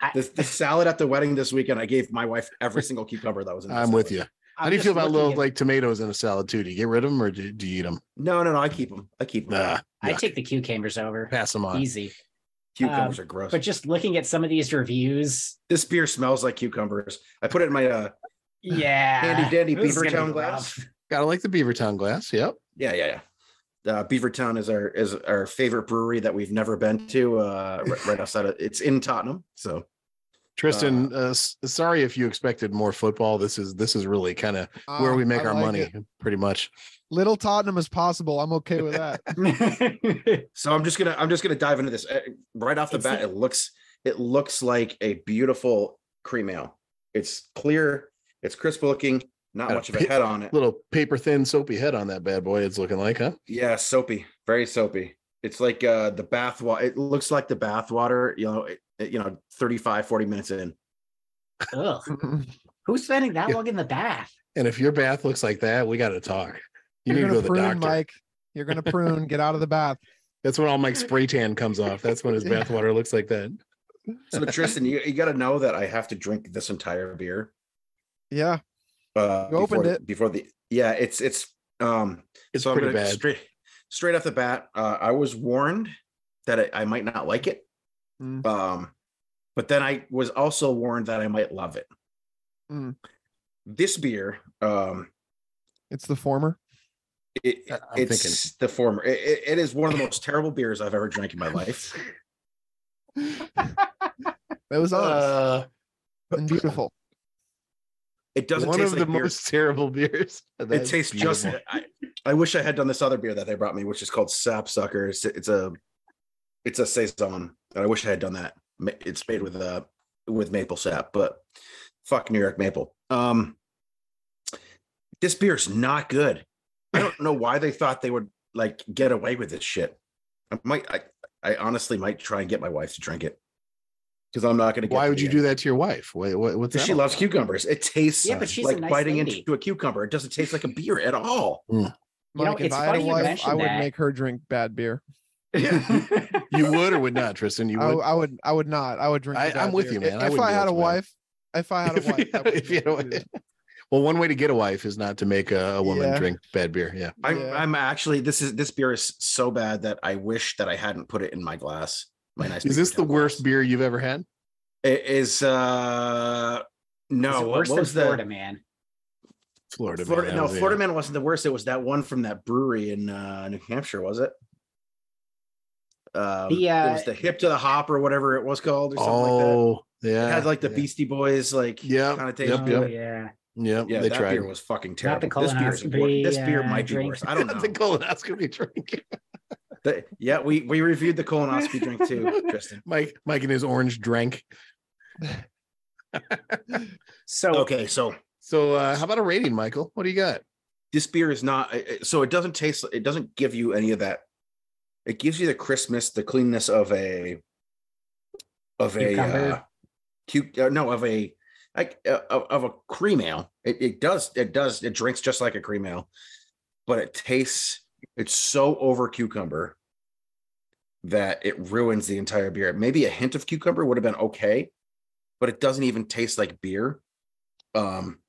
I, The, the salad at the wedding this weekend, I gave my wife every single cucumber that was in. the I'm with you. How I'm do you feel about little at- like tomatoes in a salad too? Do you get rid of them or do, do you eat them? No, no, no. I keep them. I keep them. Nah, I take the cucumbers over. pass them on. Easy. Cucumbers um, are gross. But just looking at some of these reviews, this beer smells like cucumbers. I put it in my uh yeah. handy dandy this is Beavertown be glass. rough. Gotta like the Beavertown glass. Yep. Yeah, yeah, yeah. Uh, Beavertown is our is our favorite brewery that we've never been to. Uh, right, right outside of it's in Tottenham. So Tristan, uh, s- sorry if you expected more football. This is this is really kind of where Ah, we make I our like money, it. pretty much. Little Tottenham as possible. I'm okay with that. [laughs] [laughs] so I'm just gonna I'm just gonna dive into this Uh, right off the It's bat. like- it looks it looks like a beautiful cream ale. It's clear. It's crisp looking. Not Got a much of a pit- head on it. Little paper thin soapy head on that bad boy. It's looking like, huh? Yeah, soapy, very soapy. It's like uh the bath water. It looks like the bath water, you know, it, it- you know, 35, 40 minutes in. Ugh. [laughs] Who's spending that Yeah. long in the bath? And if your bath looks like that, we got to talk. You You're need to gonna go to the prune, doctor. Mike. You're gonna prune. Get out of the bath. That's when all Mike's spray tan comes off. That's when his Yeah. bath water looks like that. So Tristan, you, you gotta know that I have to drink this entire beer. Yeah. Uh You opened before, it. before the yeah, it's it's um It's so pretty gonna bad. straight straight off the bat. Uh I was warned that I, I might not like it. Mm. Um, but then I was also warned that I might love it. Mm. This beer, um, It's the former. it, I- I'm it's thinking- the former. It, it- it is one of the most terrible beers I've ever drank in my life. That was honest Uh, and beautiful. It doesn't one taste of like the beer. most terrible beers. it That's tastes just. I, I wish I had done this other beer that they brought me, which is called Sap Sucker. It's, it's a, it's a saison, and I wish I had done that. It's made with uh with maple sap, but fuck New York maple. Um, this beer's not good. I don't know why they thought they would like get away with this shit. I might, I, I honestly might try and get my wife to drink it because I'm not going to. Why would you do that to your wife? What, what, what's that? She loves about? cucumbers. It tastes Yeah, but she's like nice biting lady. into a cucumber. It doesn't taste like a beer at all. You know, if it's I had a funny you wife, mention I would that. make her drink bad beer. [laughs] You [laughs] would or would not, Tristan? You I, would. I would. I would not. I would drink. I, I'm with beer. you, man. I If wouldn't I had a to my- wife, if I had a [laughs] wife, I if you had a definitely do wife. that. well, one way to get a wife is not to make a, a woman Yeah. drink bad beer. Yeah. I'm Yeah. I'm actually this is this beer is so bad that I wish that I hadn't put it in my glass. My nice. Is this the hotel worst beer you've ever had? It is uh no. Is it what, worse what than was the Florida man? Florida. Florida? that no, was- yeah. Florida man wasn't the worst. It was that one from that brewery in uh, New Hampshire. Was it? Um, The, it uh, was the hip to the hop or whatever it was called or something like that. Oh, yeah. It had like the yeah. Beastie Boys like Yep, kind of taste. yep, yep. Oh, yeah. Yep. Yeah, they that tried. beer was fucking Not the terrible. This beer, is wor- this beer uh, might be worse. I don't [laughs] know. the colonoscopy drink. [laughs] The- yeah, we we reviewed the colonoscopy drink too, [laughs] Tristan. Mike, Mike and his orange drink. So Okay, so So, uh, how about a rating, Michael? What do you got? this beer is not it- it- so it doesn't taste it doesn't give you any of that it gives you the crispness the cleanness of a of a uh, cu- uh, no of a like uh, of of a cream ale. It, it does it does it drinks just like a cream ale but it tastes it's so over cucumber that it ruins the entire beer. Maybe a hint of cucumber would have been okay but it doesn't even taste like beer. Um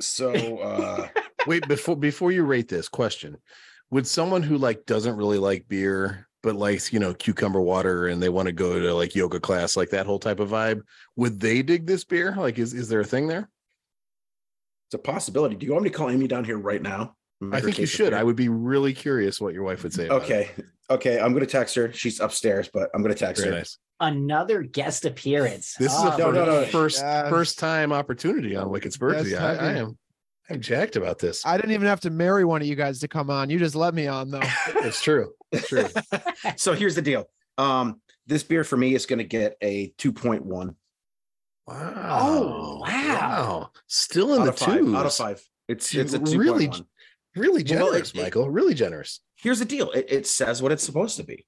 so [laughs] uh Wait, before before you rate this question, would someone who like doesn't really like beer but likes you know cucumber water and they want to go to like yoga class like that whole type of vibe, would they dig this beer? Like, is is there a thing there? It's a possibility. Do you want me to call Amy down here right now? Make I think you should. beer? I would be really curious what your wife would say. About it. Okay. Okay. I'm going to text her. She's upstairs, but I'm going to text very her. nice. another guest appearance. This is Oh, a No, no, no. first Yes. first time opportunity on Wicked Spursy. Yes, I, I am I'm jacked about this. I didn't even have to marry one of you guys to come on. You just let me on though. It's true. It's true. [laughs] so here's the deal. Um, this beer for me is going to get a 2.1 Wow. Oh, wow. Still in out the of five. Out of five. It's it's a 2.1. really- Really generous, it- it- Michael. Really generous. Here's the deal. It, it says what it's supposed to be.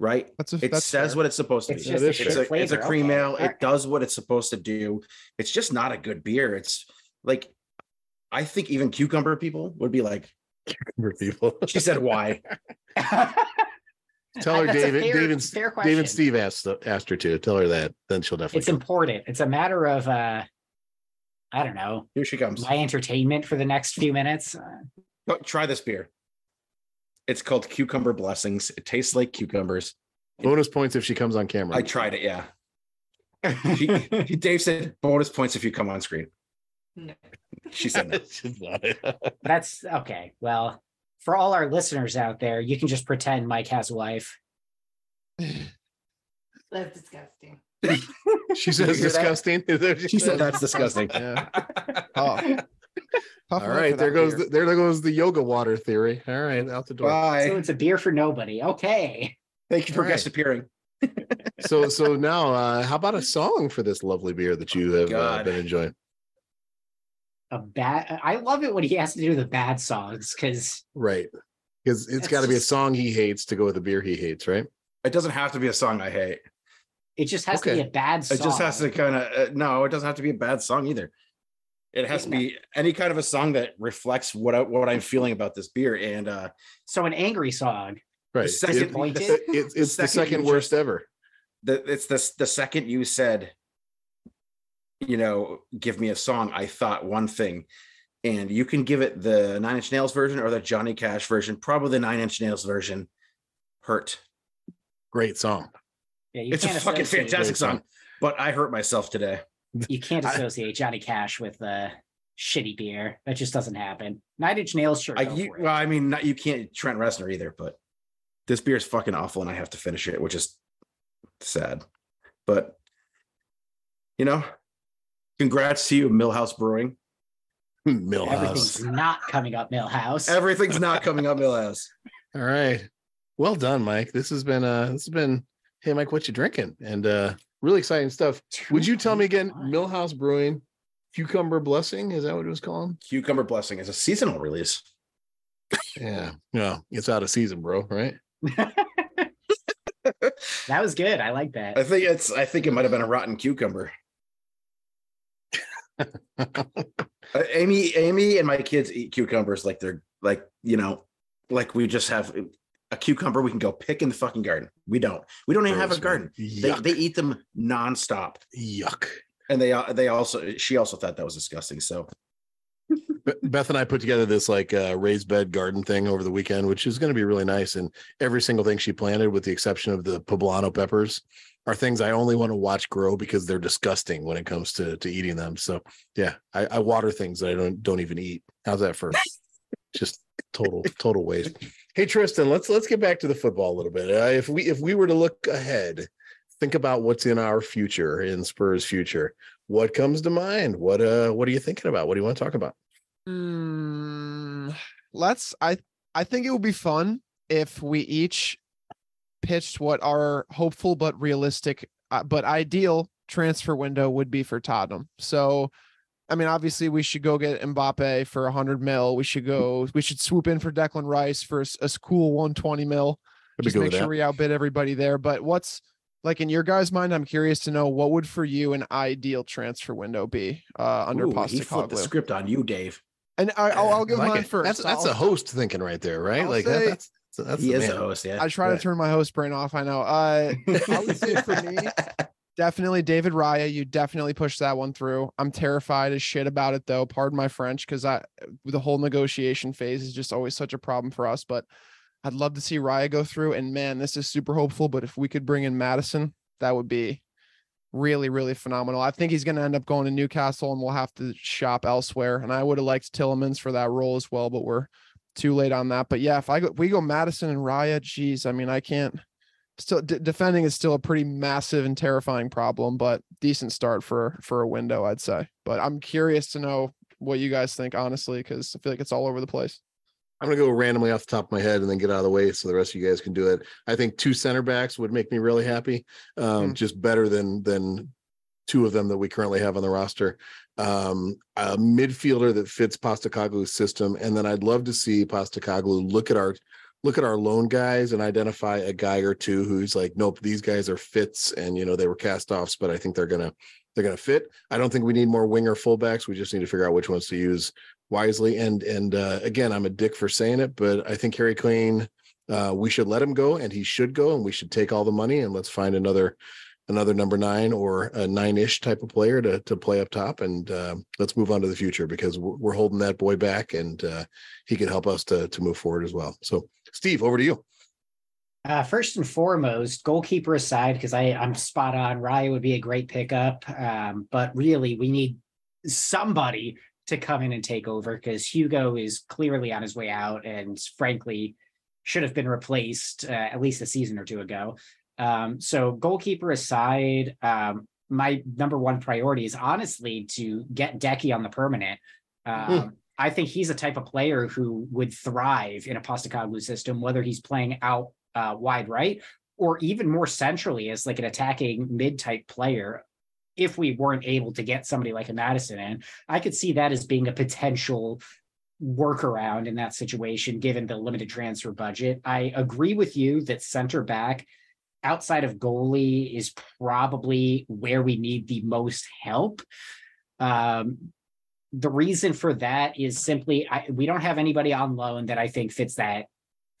Right? That's a, It that's says fair. what it's supposed to It's be. just a it's, a, it's a cream Okay. ale. It does what it's supposed to do. It's just not a good beer. It's like I think even cucumber people would be like, cucumber people. [laughs] she said why? [laughs] Tell her [laughs] David. fair- David. fair David. Steve asked asked her to tell her that. Then she'll definitely. It's come. important. It's a matter of uh I don't know, Here she comes. my entertainment for the next few minutes. Uh, Oh, try this beer. It's called Cucumber Blessings. It tastes like cucumbers. Bonus points if she comes on camera. I tried it. Yeah. She, Dave said bonus points if you come on screen. No. She said no. [laughs] She's not it. [laughs] That's okay. Well, for all our listeners out there, you can just pretend Mike has a wife. That's disgusting. [laughs] she says you hear that? disgusting. That what She said that's disgusting. Yeah. Oh. Tough All night right, for there goes beer. the, there goes the yoga water theory. All right, out the door. So Bye. it's a beer for nobody. Okay. Thank you for All right. guest appearing. So so now, uh, how about a song for this lovely beer that you have uh, been enjoying? A bad. I love it when he has to do the bad songs because Right. Because it's It's got to be a song he hates to go with the beer he hates, right? It doesn't have to be a song I hate. it just has to be a bad song. It just has to kind of uh, no. It doesn't have to be a bad song either. It has to be any kind of a song that reflects what I, what I'm feeling about this beer. And uh So an angry song. Right. second- It- Disappointed. it- it's it's the second you second worst ever. the it's the the second you said, you know, give me a song, I thought one thing. And you can give it the Nine Inch Nails version or the Johnny Cash version. Probably the Nine Inch Nails version. Hurt. Great song. Yeah, It's a fucking fantastic song. song. But I hurt myself today. You can't I- associate Johnny Cash with uh, shitty beer. That just doesn't happen. Nine Inch Nails, sure. I go you, for it. well, I mean, not, you can't Trent Reznor either, but this beer is fucking awful, and I have to finish it, which is sad. But you know, congrats to you, Millhouse Brewing. [laughs] Everything's Millhouse. not coming up Millhouse. Everything's not [laughs] coming up, Millhouse. All right. Well done, Mike. This has been uh this has been hey Mike, what you drinking? And uh really exciting stuff. Would you tell me again, Millhouse Brewing, Cucumber Blessing? Is that what it was called? Cucumber Blessing is a seasonal release. Yeah. No, it's out of season, bro, right? [laughs] that was good. I like that. I think it's. I think it might have been a rotten cucumber. Uh, Amy, Amy, and my kids eat cucumbers like they're like you know, like we just have a cucumber we can go pick in the fucking garden. We don't. We don't even have a garden. They, they eat them nonstop, Yuck. and they uh, they also she also thought that was disgusting. So Beth and I put together this like uh, raised bed garden thing over the weekend, which is going to be really nice. And every single thing she planted, with the exception of the poblano peppers, are things I only want to watch grow because they're disgusting when it comes to to eating them. So yeah, I, I water things that I don't don't even eat. How's that for [laughs] just total total waste? Hey Tristan, let's let's get back to the football a little bit. Uh, if we if we were to look ahead, think about what's in our future in Spurs' future. What comes to mind? What uh what are you thinking about? What do you want to talk about? Mm, let's I I think it would be fun if we each pitched what our hopeful but realistic uh, but ideal transfer window would be for Tottenham. So I mean obviously we should go get Mbappe for 100 mil. We should go we should swoop in for Declan Rice for a cool 120 mil. Just make sure that. we outbid everybody there. But what's like in your guys' mind? I'm curious to know what would for you an ideal transfer window be uh, under Ooh, he flipped the script on you, Dave. And I, I'll, I'll give like mine it. first. That's that's I'll- a host thinking right there, right? I'll like say- that, that's that's he the is man. a host. Yeah, I try to turn my host brain off. I know. Uh, I would say for me, [laughs] definitely David Raya. You definitely push that one through. I'm terrified as shit about it though. Pardon my French, because I the whole negotiation phase is just always such a problem for us. But I'd love to see Raya go through. And man, this is super hopeful. But if we could bring in Maddison, that would be really, really phenomenal. I think he's going to end up going to Newcastle, and we'll have to shop elsewhere. And I would have liked Tielemans for that role as well, but we're too late on that. But yeah, if I go, we go Maddison and Raya, geez, I mean, I can't. Still, d- defending is still a pretty massive and terrifying problem, but decent start for for a window, I'd say. But I'm curious to know what you guys think, honestly, because I feel like it's all over the place. I'm gonna go randomly off the top of my head and then get out of the way so the rest of you guys can do it. I think two center backs would make me really happy. Um, Hmm. just better than than two of them that we currently have on the roster. Um, a midfielder that fits Postecoglou's system, and then I'd love to see Postecoglou look at our look at our loan guys and identify a guy or two who's like, nope, these guys are fits, and you know they were cast offs, but I think they're gonna they're gonna fit. I don't think we need more winger fullbacks. We just need to figure out which ones to use wisely. And and uh, again, I'm a dick for saying it, but I think Harry Kane, uh, we should let him go, and he should go, and we should take all the money and let's find another another number nine or a nine-ish type of player to to play up top, and uh, let's move on to the future because we're, holding that boy back, and uh, he could help us to to move forward as well. So, Steve, over to you. Uh, first and foremost, goalkeeper aside, because I I'm spot on. Raya would be a great pickup, um, but really we need somebody to come in and take over because Hugo is clearly on his way out, and frankly, should have been replaced uh, at least a season or two ago. Um, so goalkeeper aside, um, my number one priority is honestly to get Decky on the permanent. Um, I think he's a type of player who would thrive in a Postecoglou system, whether he's playing out uh, wide right or even more centrally as like an attacking mid type player. if we weren't able to get somebody like a Maddison in, I could see that as being a potential workaround in that situation, given the limited transfer budget. I agree with you that center back outside of goalie is probably where we need the most help. Um, the reason for that is simply I, we don't have anybody on loan that I think fits that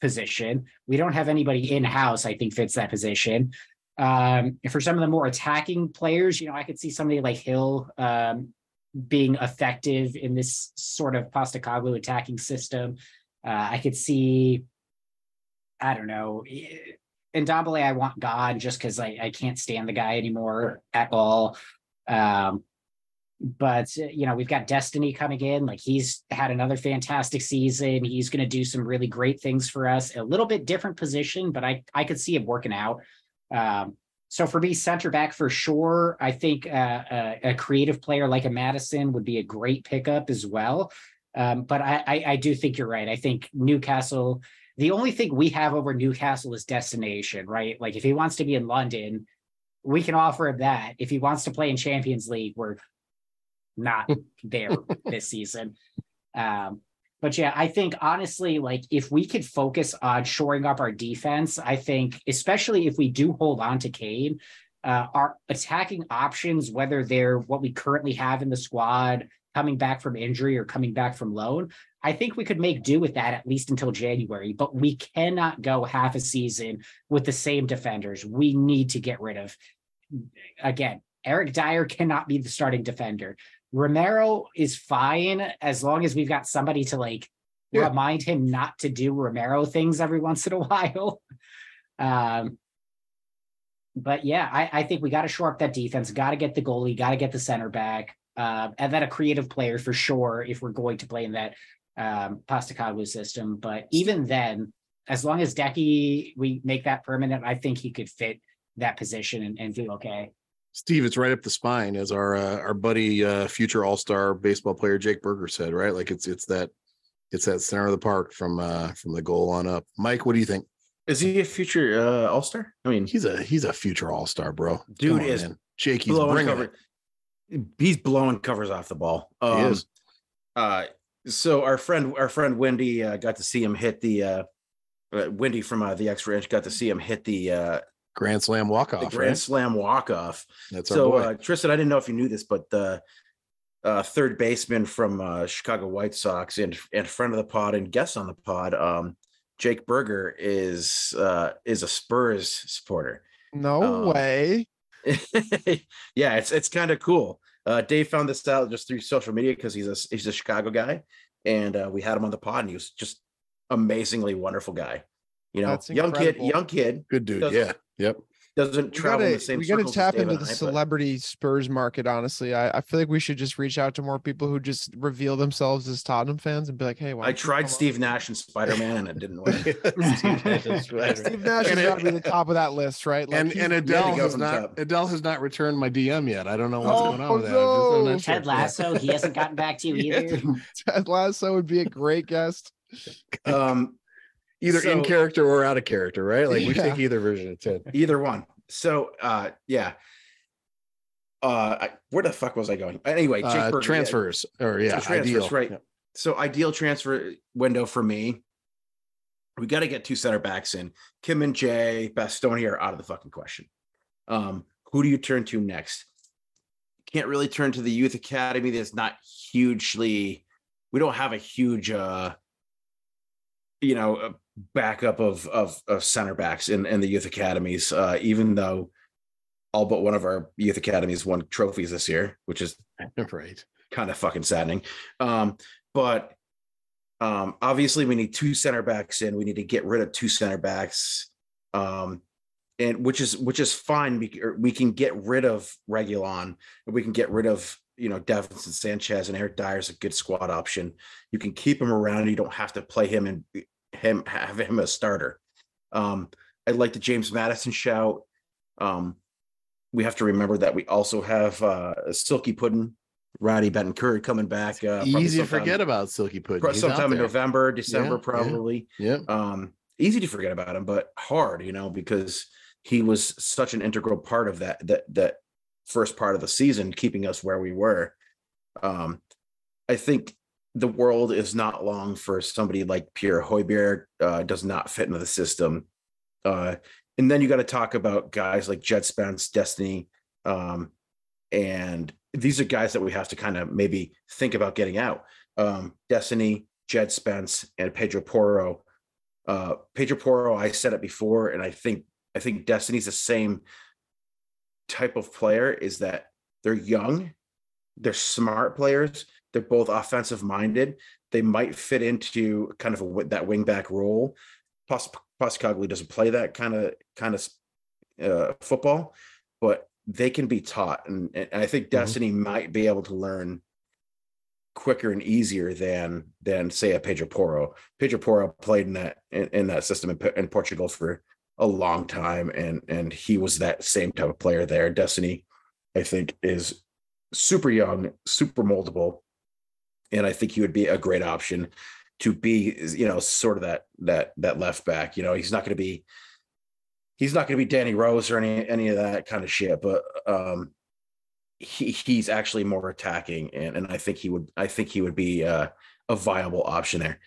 position. We don't have anybody in house I think fits that position. Um, for some of the more attacking players, you know, I could see somebody like Hill um, being effective in this sort of Postecoglou attacking system. Uh, I could see, I don't know, Ndombele, I want God just because I, I can't stand the guy anymore at all. Um, but you know, we've got Destiny coming in. Like he's had another fantastic season. He's going to do some really great things for us. A little bit different position, but I I could see him working out. Um, so for me, center back for sure. I think uh, a, a, creative player like a Maddison would be a great pickup as well. Um, but I, I, I do think you're right. I think Newcastle. The only thing we have over Newcastle is destination, right? Like if he wants to be in London, we can offer him that. If he wants to play in Champions League, we're not [laughs] there this season. Um, but yeah, I think honestly, like if we could focus on shoring up our defense, I think, especially if we do hold on to Kane, uh, our attacking options, whether they're what we currently have in the squad, coming back from injury or coming back from loan, I think we could make do with that at least until January. But we cannot go half a season with the same defenders. We need to get rid of, again, Eric Dier cannot be the starting defender. Romero is fine as long as we've got somebody to like yeah. remind him not to do Romero things every once in a [laughs] while. Um, but yeah, I, I think we got to shore up that defense, got to get the goalie, got to get the center back, uh, and then a creative player for sure if we're going to play in that um, Postecoglou system. But even then, as long as Decky, we make that permanent, I think he could fit that position and, and do okay. Steve, it's right up the spine, as our uh, our buddy, uh, future All Star baseball player Jake Burger said. Right, like it's it's that it's that center of the park from uh, from the goal on up. Mike, what do you think? Is he a future uh, All Star? I mean, he's a he's a future All Star, bro. Dude on, is man. Jake. He's blowing cover. It. He's blowing covers off the ball. Um, he is. Uh, so our friend our friend Wendy uh, got to see him hit the uh, uh Wendy from uh, the Extra Inch got to see him hit the uh, Grand Slam walk off. Grand right? Slam walk off. That's so uh, Tristan. I didn't know if you knew this, but the uh, third baseman from uh, Chicago White Sox and and friend of the pod and guest on the pod, um, Jake Burger is uh, is a Spurs supporter. No um, way. [laughs] yeah, it's it's kind of cool. Uh, Dave found this out just through social media because he's a he's a Chicago guy, and uh, we had him on the pod, and he was just amazingly wonderful guy. You know, young kid, young kid, good dude. Yeah, Yep. Doesn't travel gotta, the same. We got to tap into the celebrity Spurs market. Honestly, I, I feel like we should just reach out to more people who just reveal themselves as Tottenham fans and be like, "Hey, I tried Steve Nash and Spider Man, and it didn't work. [laughs] Steve Nash, Steve Nash has got to be the top of that list, right? Like, and and Adele has not Adele has not returned my DM yet. I don't know what's oh, going on with no. that. Ted Lasso, he hasn't gotten back to you [laughs] either. Ted Lasso would be a great guest. [laughs] Um, either so, in character or out of character, right? Like we take either version of Ted. Either one. So uh yeah. Uh I, where the fuck was I going? Anyway, Jake uh, Burger, transfers yeah. or yeah, so transfers, ideal. right. Yeah. So ideal transfer window for me. We got to get two center backs in. Kim Min-jae Bastoni are out of the fucking question. Um, who do you turn to next? Can't really turn to the youth academy. That's not hugely. We don't have a huge, uh, you know, backup of of, of center backs in, in the youth academies, uh, even though all but one of our youth academies won trophies this year, which is right. kind of fucking saddening. Um, but um, obviously we need two center backs in. We need to get rid of two center backs. Um, and which is which is fine. We, we can get rid of Reguilon. We can get rid of you know Davinson Sanchez and Eric Dier is a good squad option. You can keep him around. You don't have to play him in him [laughs] have him a starter. Um, I'd like the James Maddison shout. Um, we have to remember that we also have uh, Silky Pudding, Roddy Bentancur coming back. Uh, easy to forget about Silky Pudding. He's sometime in November, December, yeah, probably. Yeah. yeah. Um, easy to forget about him, but hard, you know, because he was such an integral part of that that that first part of the season, keeping us where we were. Um, I think the world is not long for somebody like Pierre Højbjerg, uh, does not fit into the system. Uh, and then you got to talk about guys like Jed Spence, Destiny, um, and these are guys that we have to kind of maybe think about getting out. Um, Destiny, Jed Spence, and Pedro Porro. Uh, Pedro Porro, I said it before, and I think I think Destiny's the same type of player. Is that they're young, they're smart players, they're both offensive minded. They might fit into kind of a, that wing back role. Postecoglou doesn't play that kind of kind of uh, football, but they can be taught, and, and I think Mm-hmm. Destiny might be able to learn quicker and easier than than say a Pedro Porro. Pedro Porro played in that in, in that system in, in Portugal for a long time, and and he was that same type of player there. Destiny, I think, is super young, super moldable, and I think he would be a great option to be, you know, sort of that that that left back. You know, he's not going to be he's not going to be Danny Rose or any any of that kind of shit, but um he he's actually more attacking and and I think he would I think he would be uh, a viable option there.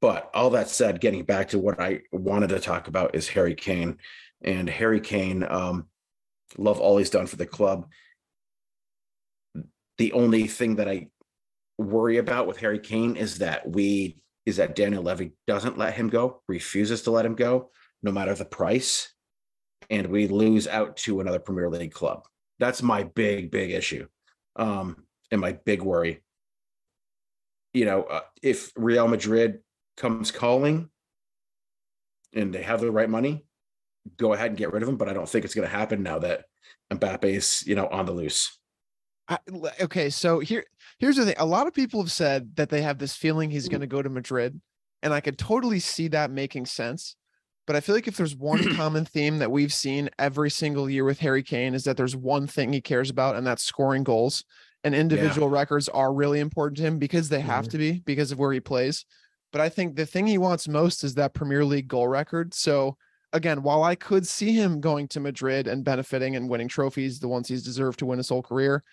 But all that said, getting back to what I wanted to talk about is Harry Kane and Harry Kane um love all he's done for the club. The only thing that I worry about with Harry Kane is that we is that Daniel Levy doesn't let him go, refuses to let him go, no matter the price, and we lose out to another Premier League club. That's my big, big issue, um, and my big worry. You know, uh, if Real Madrid comes calling, and they have the right money, go ahead and get rid of him. But I don't think it's going to happen now that Mbappe's you know on the loose. I, okay, so here here's the thing. A lot of people have said that they have this feeling he's going to go to Madrid, and I could totally see that making sense. But I feel like if there's one [clears throat] common theme that we've seen every single year with Harry Kane is that there's one thing he cares about, and that's scoring goals. And individual records are really important to him because they have Mhm. to be because of where he plays. But I think the thing he wants most is that Premier League goal record. So again, while I could see him going to Madrid and benefiting and winning trophies, the ones he's deserved to win his whole career,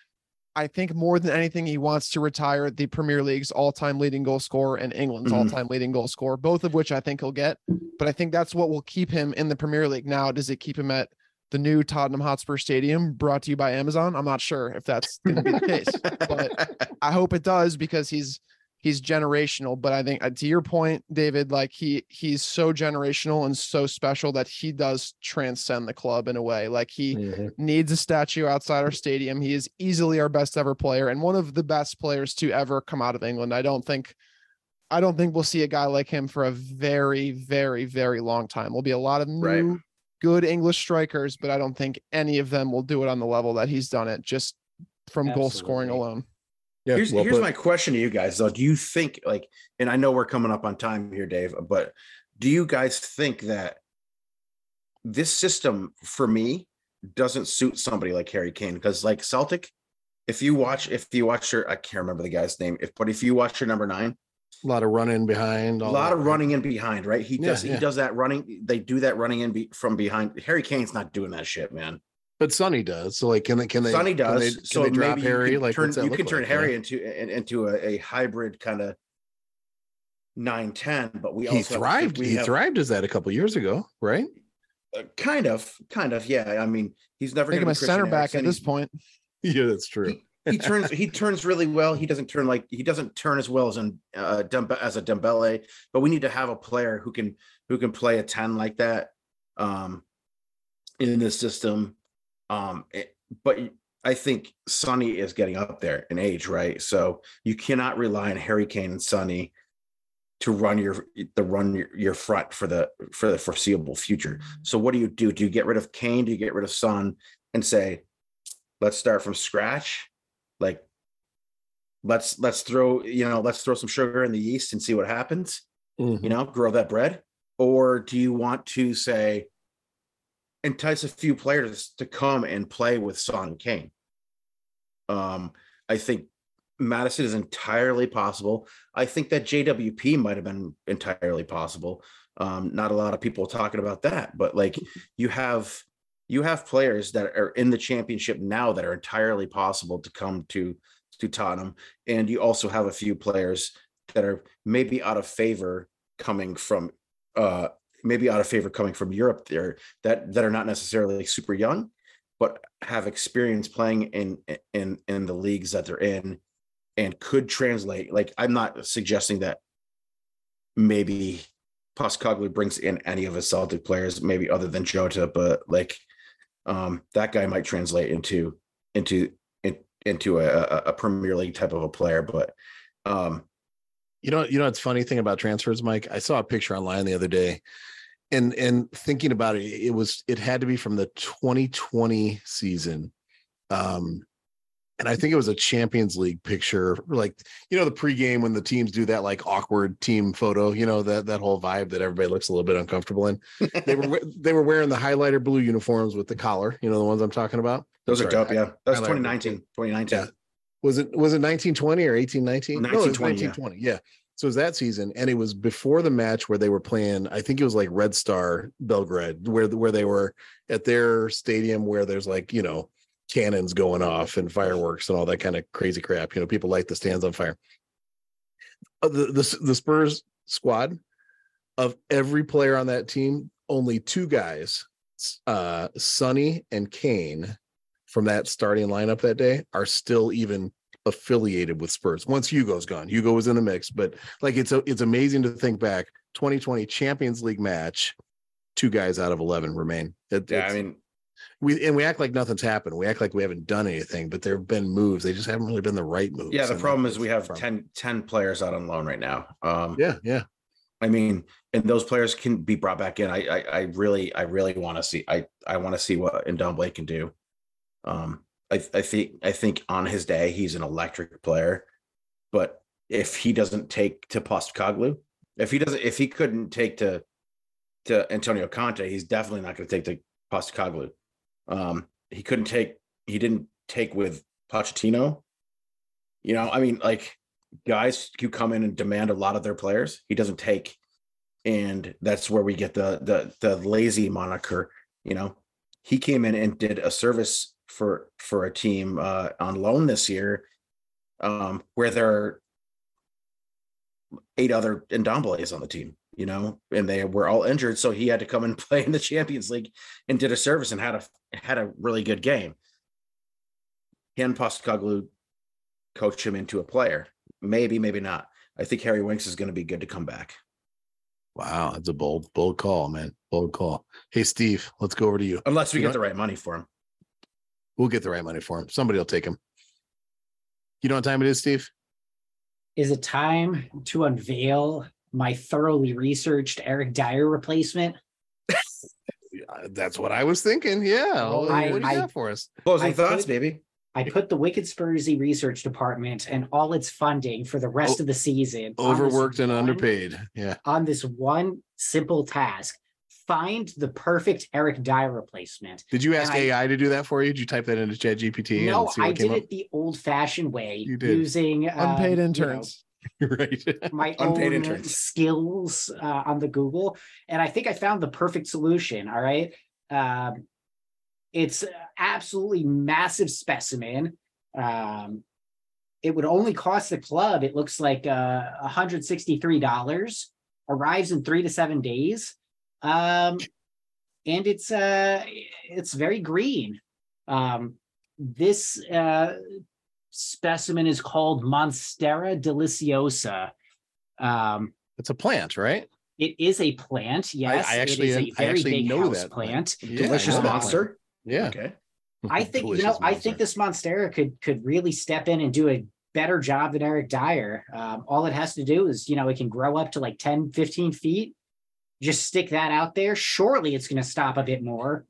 I think more than anything, he wants to retire the Premier League's all-time leading goal scorer and England's Mhm. all-time leading goal scorer, both of which I think he'll get. But I think that's what will keep him in the Premier League. Now, does it keep him at the new Tottenham Hotspur Stadium, brought to you by Amazon? I'm not sure if that's going to be the case. But [laughs] I hope it does because he's he's generational. But I think uh, to your point, David, like he he's so generational and so special that he does transcend the club in a way. Like he Mhm. needs a statue outside our stadium. He is easily our best ever player and one of the best players to ever come out of England. I don't think I don't think we'll see a guy like him for a very, very, very long time. There'll be a lot of new Right. good English strikers, but I don't think any of them will do it on the level that he's done it just from goal scoring alone. Yeah, here's well here's put. my question to you guys though. Do you think like, and I know we're coming up on time here, Dave, but do you guys think that this system for me doesn't suit somebody like Harry Kane? Because like Celtic, if you watch, if you watch your, I can't remember the guy's name, if but if you watch your number nine, a lot of running behind. a lot of right? running in behind, right? He Yeah, does yeah. he does that running. They do that running in be, from behind. Harry Kane's not doing that shit, man. But Sonny does. So like, can they? Can they? Sonny can they- does. Can so they drop maybe you Harry? can Like, turn, you can turn like, you know? Harry into in- into a, a hybrid kind of nine ten. But we He also have- thrived. we He have- thrived as that a couple years ago, right? uh, kind of, kind of. Yeah, I mean, he's never going him to a center back at this point. [laughs] Yeah, that's true. He, he turns he turns really well. He doesn't turn like he doesn't turn as well as an uh, Dembe- as a Dembele. But we need to have a player who can who can play a ten like that um, in this system. Um, it- but I think Sonny is getting up there in age, right? So you cannot rely on Harry Kane and Sonny to run your the run your, your front for the for the foreseeable future. So what do you do? Do you get rid of Kane? Do you get rid of Son and say, let's start from scratch? Like let's let's throw, you know, let's throw some sugar in the yeast and see what happens, Mhm. you know, grow that bread? Or do you want to say entice a few players to come and play with Son and Kane? Um, I think Maddison is entirely possible. I think that JWP might have been entirely possible. Um, not a lot of people talking about that, but like you have you have players that are in the championship now that are entirely possible to come to to Tottenham, and you also have a few players that are maybe out of favor coming from uh maybe out of favor coming from Europe there that that are not necessarily super young, but have experience playing in in in the leagues that they're in and could translate. Like I'm not suggesting that maybe Postecoglou brings in any of his Celtic players, maybe other than Jota, but like um, that guy might translate into into in, into a, a Premier League type of a player. But um, You know, you know, it's funny thing about transfers, Mike. I saw a picture online the other day, and and thinking about it, it was it had to be from the 2020 season, um, and I think it was a Champions League picture, like you know the pregame when the teams do that like awkward team photo, you know that that whole vibe that everybody looks a little bit uncomfortable in. [laughs] They were they were wearing the highlighter blue uniforms with the collar, you know the ones I'm talking about. those are Sorry, dope. Yeah, that was 2019. 2019. Yeah. was it was it 1920 or 1819 no, it was 1920, yeah. 1920 yeah. So it was that season and it was before the match where they were playing i think it was like red star belgrade where where they were at their stadium where there's like you know cannons going off and fireworks and all that kind of crazy crap you know people light the stands on fire. Uh, the the, the spurs squad of every player on that team only two guys uh sonny and kane from that starting lineup that day are still even affiliated with Spurs. Once Hugo's gone, Hugo was in the mix, but like it's a, it's amazing to think back. 2020 Champions League match, two guys out of 11 remain. It, Yeah, I mean, we and we act like nothing's happened. We act like we haven't done anything, but there have been moves. They just haven't really been the right moves. yeah. The problem is we have problem. 10, 10 players out on loan right now. Um, Yeah, yeah. I mean, and those players can be brought back in. I, I, I really, I really want to see. I, I want to see what Ndombele can do. Um, I, I think, I think on his day he's an electric player, but if he doesn't take to Postecoglou, if he doesn't, if he couldn't take to, to Antonio Conte, he's definitely not going to take to Postecoglou. Um, he couldn't take, he didn't take with Pochettino. You know, I mean, like guys who come in and demand a lot of their players, he doesn't take, and that's where we get the the the lazy moniker. You know, he came in and did a service for for a team uh, on loan this year, um, where there are eight other Ndombeles on the team. You know, and they were all injured, so he had to come and [laughs] play in the Champions League and did a service and had a had a really good game. Can Postecoglou coach him into a player? Maybe, maybe not. I think Harry Winks is going to be good to come back. Wow, that's a bold, bold call, man. Bold call. Hey, Steve, let's go over to you. Unless we You get know- the right money for him. We'll get the right money for him. Somebody will take him. You know what time it is, Steve? Is it time to unveil my thoroughly researched Eric Dier replacement? [laughs] That's what I was thinking. Yeah. Well, what I- do you I- got for us? Closing I thoughts, could- baby. I put the Wicked Spursy Research Department and all its funding for the rest oh, of the season Overworked and one- underpaid. Yeah. on this one simple task. Find the perfect Eric Dier replacement. Did you ask And I- AI to do that for you? Did you type that into Chat GPT? No, and see what I came did up? it the old-fashioned way, You did. using um, Unpaid you [laughs] know, interns. right. my Unpaid own interns. skills uh, on the Google, and I think I found the perfect solution. All right, um, it's absolutely massive specimen. Um, it would only cost the club. It looks like uh, $163. Arrives in three to seven days, um, and it's uh, it's very green. Um, this uh, specimen is called Monstera deliciosa. Um, It's a plant, right? it is a plant. Yes, I actually- it is I a very actually big know house that plant. plant. Yeah, Delicious monster. Yeah. Okay. I [laughs] think you know. Delicious I think this Monstera could could really step in and do a better job than Eric Dier. Um, all it has to do is you know it can grow up to like 10, 15 feet. Just stick that out there. Surely it's going to stop a bit more.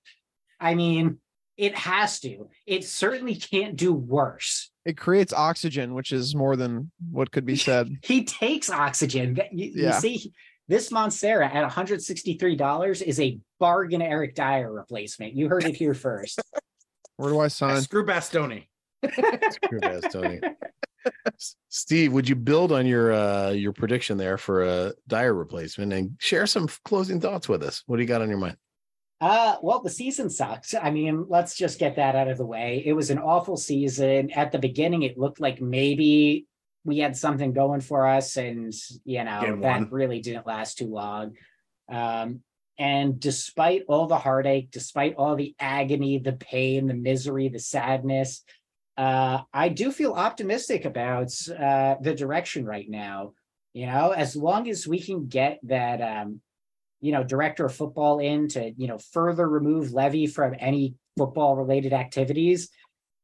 I mean, it has to. It certainly can't do worse. It creates oxygen, which is more than what could be [laughs] said. He takes oxygen. That- You, you see, this Monstera at $163 is a bargain Eric Dier replacement. You heard it here first. [laughs] Where do I sign? Screw Bastoni. [laughs] Screw that, Tony. S- Steve, would you build on your uh your prediction there for a Dier replacement and share some closing thoughts with us? What do you got on your mind? Uh, well, the season sucked. I mean, let's just get that out of the way. It was an awful season. At the beginning, it looked like maybe we had something going for us, and you know that really didn't last too long. Um, and despite all the heartache, despite all the agony, the pain, the misery, the sadness, uh, I do feel optimistic about uh, the direction right now. You know, as long as we can get that, um, you know, director of football in to, you know, further remove Levy from any football related activities,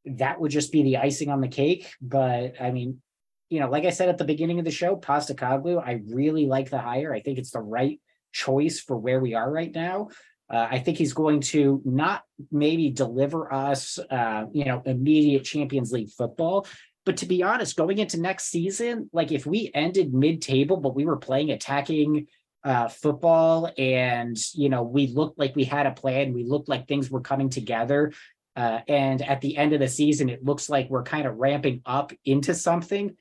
that would just be the icing on the cake. But I mean, you know, like I said at the beginning of the show, Postecoglou, I really like the hire. I think it's the right choice for where we are right now. Uh, I think he's going to not maybe deliver us, uh, you know, immediate Champions League football. But to be honest, going into next season, like if we ended mid-table, but we were playing attacking uh, football, and you know, we looked like we had a plan, we looked like things were coming together, uh, and at the end of the season, it looks like we're kind of ramping up into something.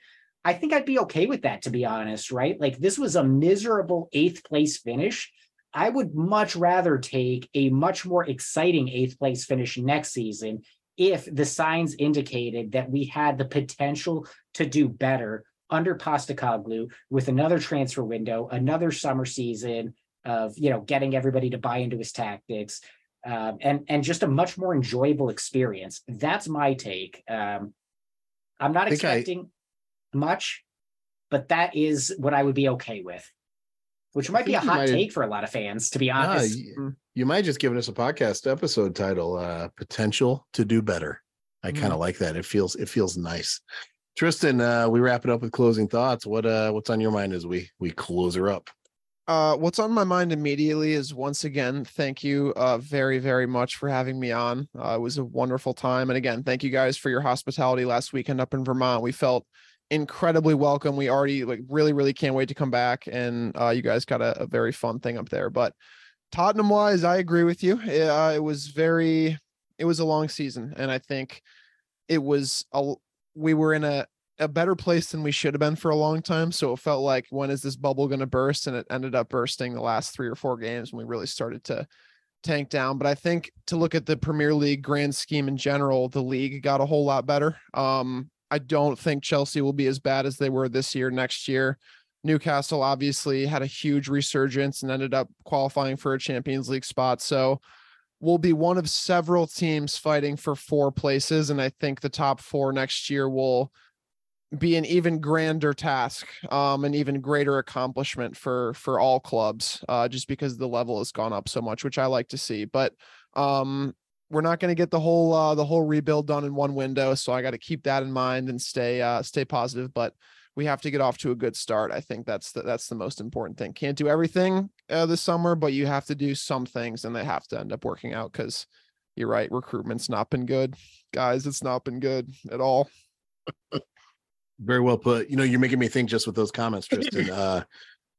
I think I'd be okay with that, to be honest, right? Like this was a miserable eighth place finish. I would much rather take a much more exciting eighth place finish next season if the signs indicated that we had the potential to do better under Postecoglou with another transfer window, another summer season of you know getting everybody to buy into his tactics, um, and and just a much more enjoyable experience. That's my take. Um, I'm not think I- expecting much, but that is what I would be okay with. Which might be a hot might- take for a lot of fans, to be honest. y- you might just given us a podcast episode title, uh, potential to do better. I kind of like that. It feels it feels nice. Tristan, uh, we wrap it up with closing thoughts. What uh what's on your mind as we we close her up? Uh, what's on my mind immediately is once again, thank you uh, very, very much for having me on. Uh, it was a wonderful time. And again, thank you guys for your hospitality last weekend up in Vermont. We felt incredibly welcome. We already like really, really can't wait to come back. And uh, you guys got a, a very fun thing up there. But Tottenham wise, I agree with you. It, uh, it was very, it was a long season. And I think it was, a, we were in a, a better place than we should have been for a long time. So it felt like when is this bubble going to burst? And it ended up bursting the last three or four games when we really started to tank down. But I think to look at the Premier League grand scheme in general, the league got a whole lot better. Um, I don't think Chelsea will be as bad as they were this year, next year. Newcastle obviously had a huge resurgence and ended up qualifying for a Champions League spot. So we'll be one of several teams fighting for four places. And I think the top four next year will be an even grander task, um, an even greater accomplishment for for all clubs, uh, just because the level has gone up so much, which I like to see. But um, we're not going to get the whole uh, the whole rebuild done in one window, so I got to keep that in mind and stay uh, stay positive. But we have to get off to a good start. I think that's the, that's the most important thing. Can't do everything uh, this summer, but you have to do some things, and they have to end up working out. Because you're right, recruitment's not been good, guys. It's not been good at all. Very well put. You know, you're making me think just with those comments, Tristan. [laughs] uh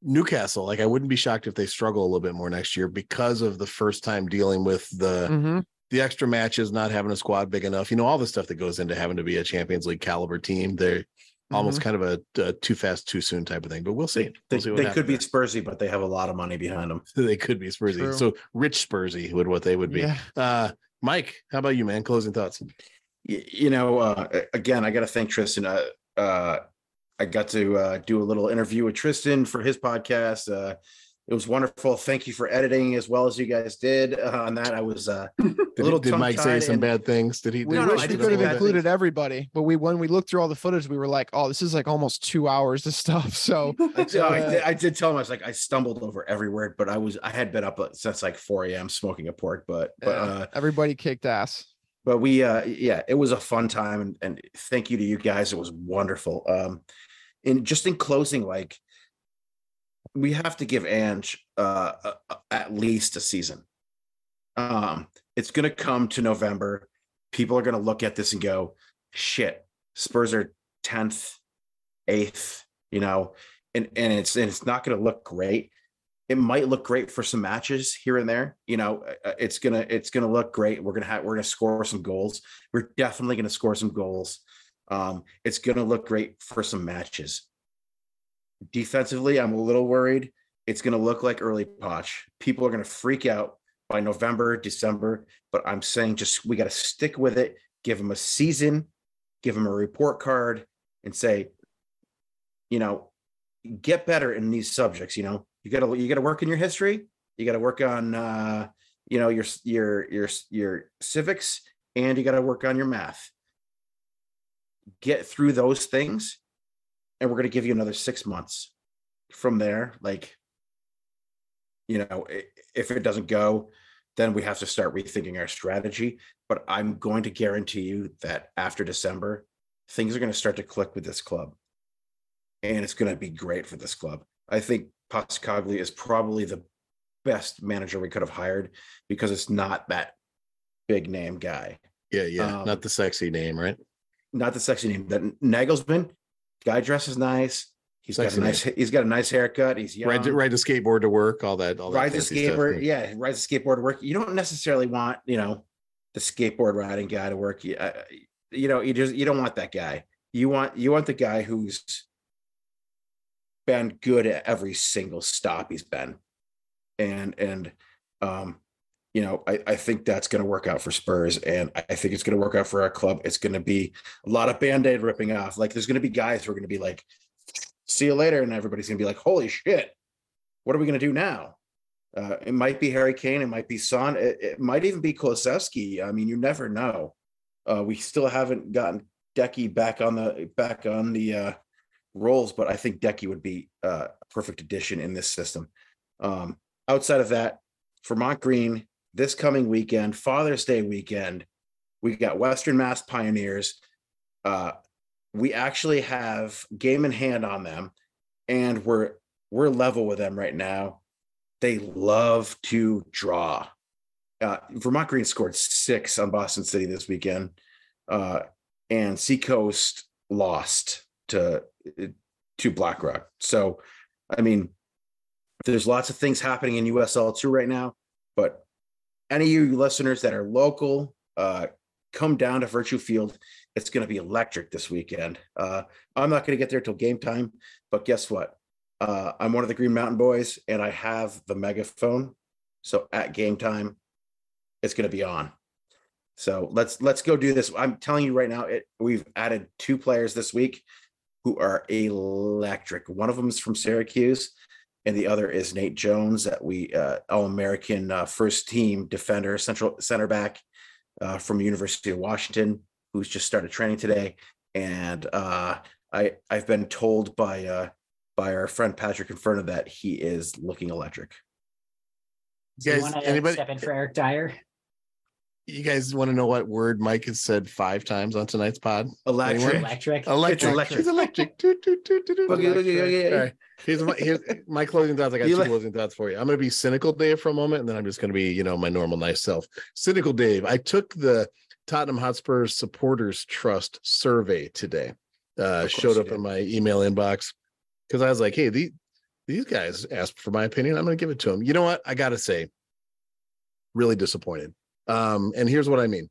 Newcastle, like I wouldn't be shocked if they struggle a little bit more next year because of the first time dealing with the Mhm. The extra matches, not having a squad big enough, you know, all the stuff that goes into having to be a Champions League caliber team. They're almost kind of a, a too fast, too soon type of thing. But we'll see. They, We'll see what they could be happens Spursy, but they have a lot of money behind them. [laughs] they could be Spursy. True. So rich Spursy would what they would be. Yeah. Uh Mike, how about you, man? Closing thoughts. Y- you know, uh, again, I got to thank Tristan. Uh, uh, I got to uh, do a little interview with Tristan for his podcast. It was wonderful. Thank you for editing as well as you guys did uh, on that. I was uh, [laughs] a Did, little did Mike say some bad things? Did he? We did no, wish we could have included everybody, but we when we looked through all the footage, we were like, "Oh, this is like almost two hours of stuff." [laughs] So I, did- I Uh, did, I did tell him I was like I stumbled over every word, but I was I had been up uh, since like 4 a.m. smoking a pork, but but uh, everybody kicked ass. but we uh yeah it was a fun time and, and thank you to you guys it was wonderful um and just in closing like we have to give Ange uh, uh uh, at least a season. Um it's going to come to november. People are going to look at this and go shit spurs are 10th 8th you know and and it's and it's not going to look great. It might look great for some matches here and there you know uh, it's gonna it's gonna look great. We're gonna have we're gonna score some goals. We're definitely gonna score some goals. Um it's gonna look great for some matches defensively i'm a little worried it's gonna look like early Poch people are gonna freak out by November, December. But I'm saying just we got to stick with it. Give them a season, give them a report card, and say, you know, get better in these subjects. You know, you got to you got to work in your history. You got to work on uh, you know your your your your civics, and you got to work on your math. Get through those things, and we're going to give you another six months from there. Like, you know, if it doesn't go, then we have to start rethinking our strategy. But I'm going to guarantee you that after December, things are going to start to click with this club. And it's going to be great for this club. I think Postecoglou is probably the best manager we could have hired because it's not that big name guy. Yeah, yeah. Um, Not the sexy name, right? Not the sexy name. That Nagelsmann guy dresses nice. He's got Sexy a nice [laughs] he's got a nice haircut. He's young. Ride, ride the skateboard to work, all that. All that rides a fancy stuff. skateboard. Yeah, rides a skateboard to work. You don't necessarily want, you know, the skateboard riding guy to work. You, uh, you know, you just you don't want that guy. You want you want the guy who's been good at every single stop he's been, and and um, you know, I I think that's going to work out for Spurs, and I think it's going to work out for our club. It's going to be a lot of band aid ripping off. Like there's going to be guys who are going to be like, "See you later," and everybody's going to be like, "Holy shit." what are we going to do now? Uh, it might be Harry Kane. It might be Son. It, it might even be Kulusevski. I mean, you never know. Uh, we still haven't gotten Decky back on the back on the uh, roles, but I think Decky would be uh, a perfect addition in this system. Um, outside of that, Vermont Green this coming weekend, Father's Day weekend, we got Western Mass Pioneers. Uh, we actually have game in hand on them, and we're we're level with them right now. They love to draw. Uh, Vermont Green scored six on Boston City this weekend, uh, and Seacoast lost to to BlackRock. So, I mean, there's lots of things happening in USL two right now. But any of you listeners that are local, uh, come down to Virtue Field. It's going to be electric this weekend. Uh, I'm not going to get there till game time, but guess what? Uh, I'm one of the Green Mountain Boys, and I have the megaphone. So at game time, it's going to be on. So let's let's go do this. I'm telling you right now, it, we've added two players this week who are electric. One of them is from Syracuse, and the other is Nate Jones, that we uh, All American uh, first team defender, central center back uh, from University of Washington, who's just started training today. And uh, I I've been told by uh, by our friend Patrick Inferno that he is looking electric. Do you Guys, want to anybody- step in for Eric Dier? You guys want to know what word Mike has said five times on tonight's pod? Electric. Anyone? Electric. Electric. electric. He's electric. Toot, toot, toot, toot, toot. Boogie, boogie, boogie. All right. Here's my here's my closing thoughts. I got You two like- closing thoughts for you. I'm gonna be cynical Dave for a moment, and then I'm just gonna be, you know, my normal nice self. Cynical Dave. I took the Tottenham Hotspurs supporters trust survey today. Uh showed up in my email inbox because I was like, hey, these these guys asked for my opinion. I'm gonna give it to them. You know what? I gotta say, really disappointed. Um, and here's what I mean.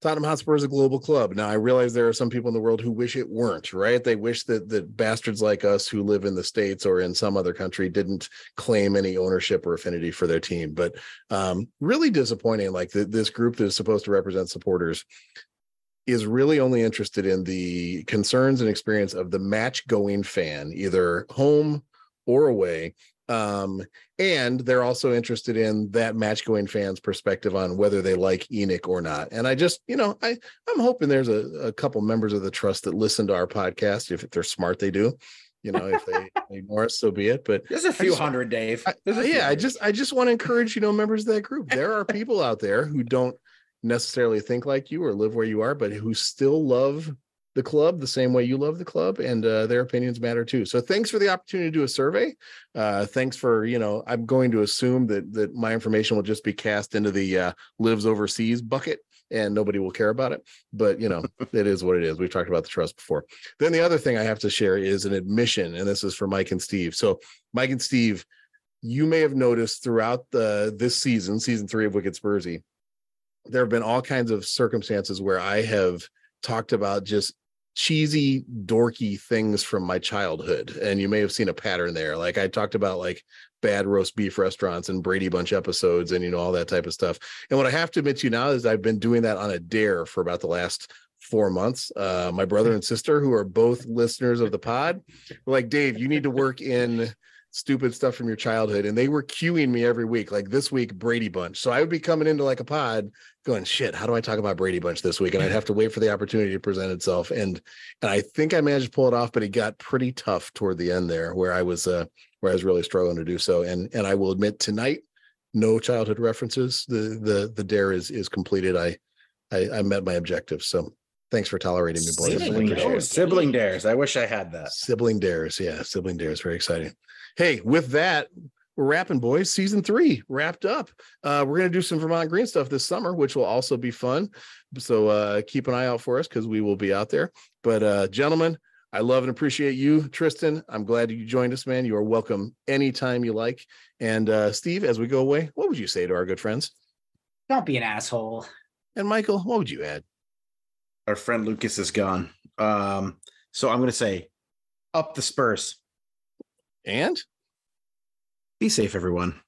Tottenham Hotspur is a global club. Now I realize there are some people in the world who wish it weren't, right? They wish that that bastards like us who live in the States or in some other country didn't claim any ownership or affinity for their team. But um, really disappointing, like the, this group that is supposed to represent supporters is really only interested in the concerns and experience of the match going fan, either home or away. Um, and they're also interested in that match going fans perspective on whether they like ENIC or not. And I just, you know, I I'm hoping there's a, a couple members of the trust that listen to our podcast. If they're smart, they do. You know, if they ignore us, so be it. But There's a few just- hundred, Dave. I- There's a few yeah, I just I just want to encourage you know members of that group. There are people out there who don't necessarily think like you or live where you are, but who still love the club the same way you love the club, and uh, their opinions matter too. So thanks for the opportunity to do a survey. Uh, thanks for you know I'm going to assume that that my information will just be cast into the uh, lives overseas bucket. And nobody will care about it, but you know [laughs] it is what it is. We've talked about the trust before. Then the other thing I have to share is an admission, and this is for Mike and Steve. So Mike and Steve, you may have noticed throughout the this season, season three of Wicked Spursy, there have been all kinds of circumstances where I have talked about just cheesy, dorky things from my childhood. And you may have seen a pattern there. Like I talked about like bad roast beef restaurants and Brady Bunch episodes and you know all that type of stuff. And what I have to admit to you now is I've been doing that on a dare for about the last four months. Uh, my brother and sister, who are both listeners of the pod, were like, Dave, you need to work in stupid stuff from your childhood. And they were cueing me every week, like this week, Brady Bunch. So I would be coming into like a pod going, shit, how do I talk about Brady Bunch this week? And I'd have to wait for the opportunity to present itself. And and I think I managed to pull it off, but it got pretty tough toward the end there where I was uh where I was really struggling to do so. And and I will admit tonight, no childhood references. The the the dare is is completed. I I, I met my objective. So thanks for tolerating me, boys. Sibling dares. Sibling dares. I wish I had that. Sibling dares. Yeah, sibling dares. Very exciting. Hey, with that, we're wrapping, boys. Season three wrapped up. Uh, we're gonna do some Vermont Green stuff this summer, which will also be fun. So uh, keep an eye out for us because we will be out there. But uh, gentlemen, I love and appreciate you, Tristan. I'm glad you joined us, man. You are welcome anytime you like. And uh, Steve, as we go away, what would you say to our good friends? Don't be an asshole. And Michael, what would you add? Our friend Lucas is gone. Um, so I'm gonna say up the Spurs. And Be safe, everyone.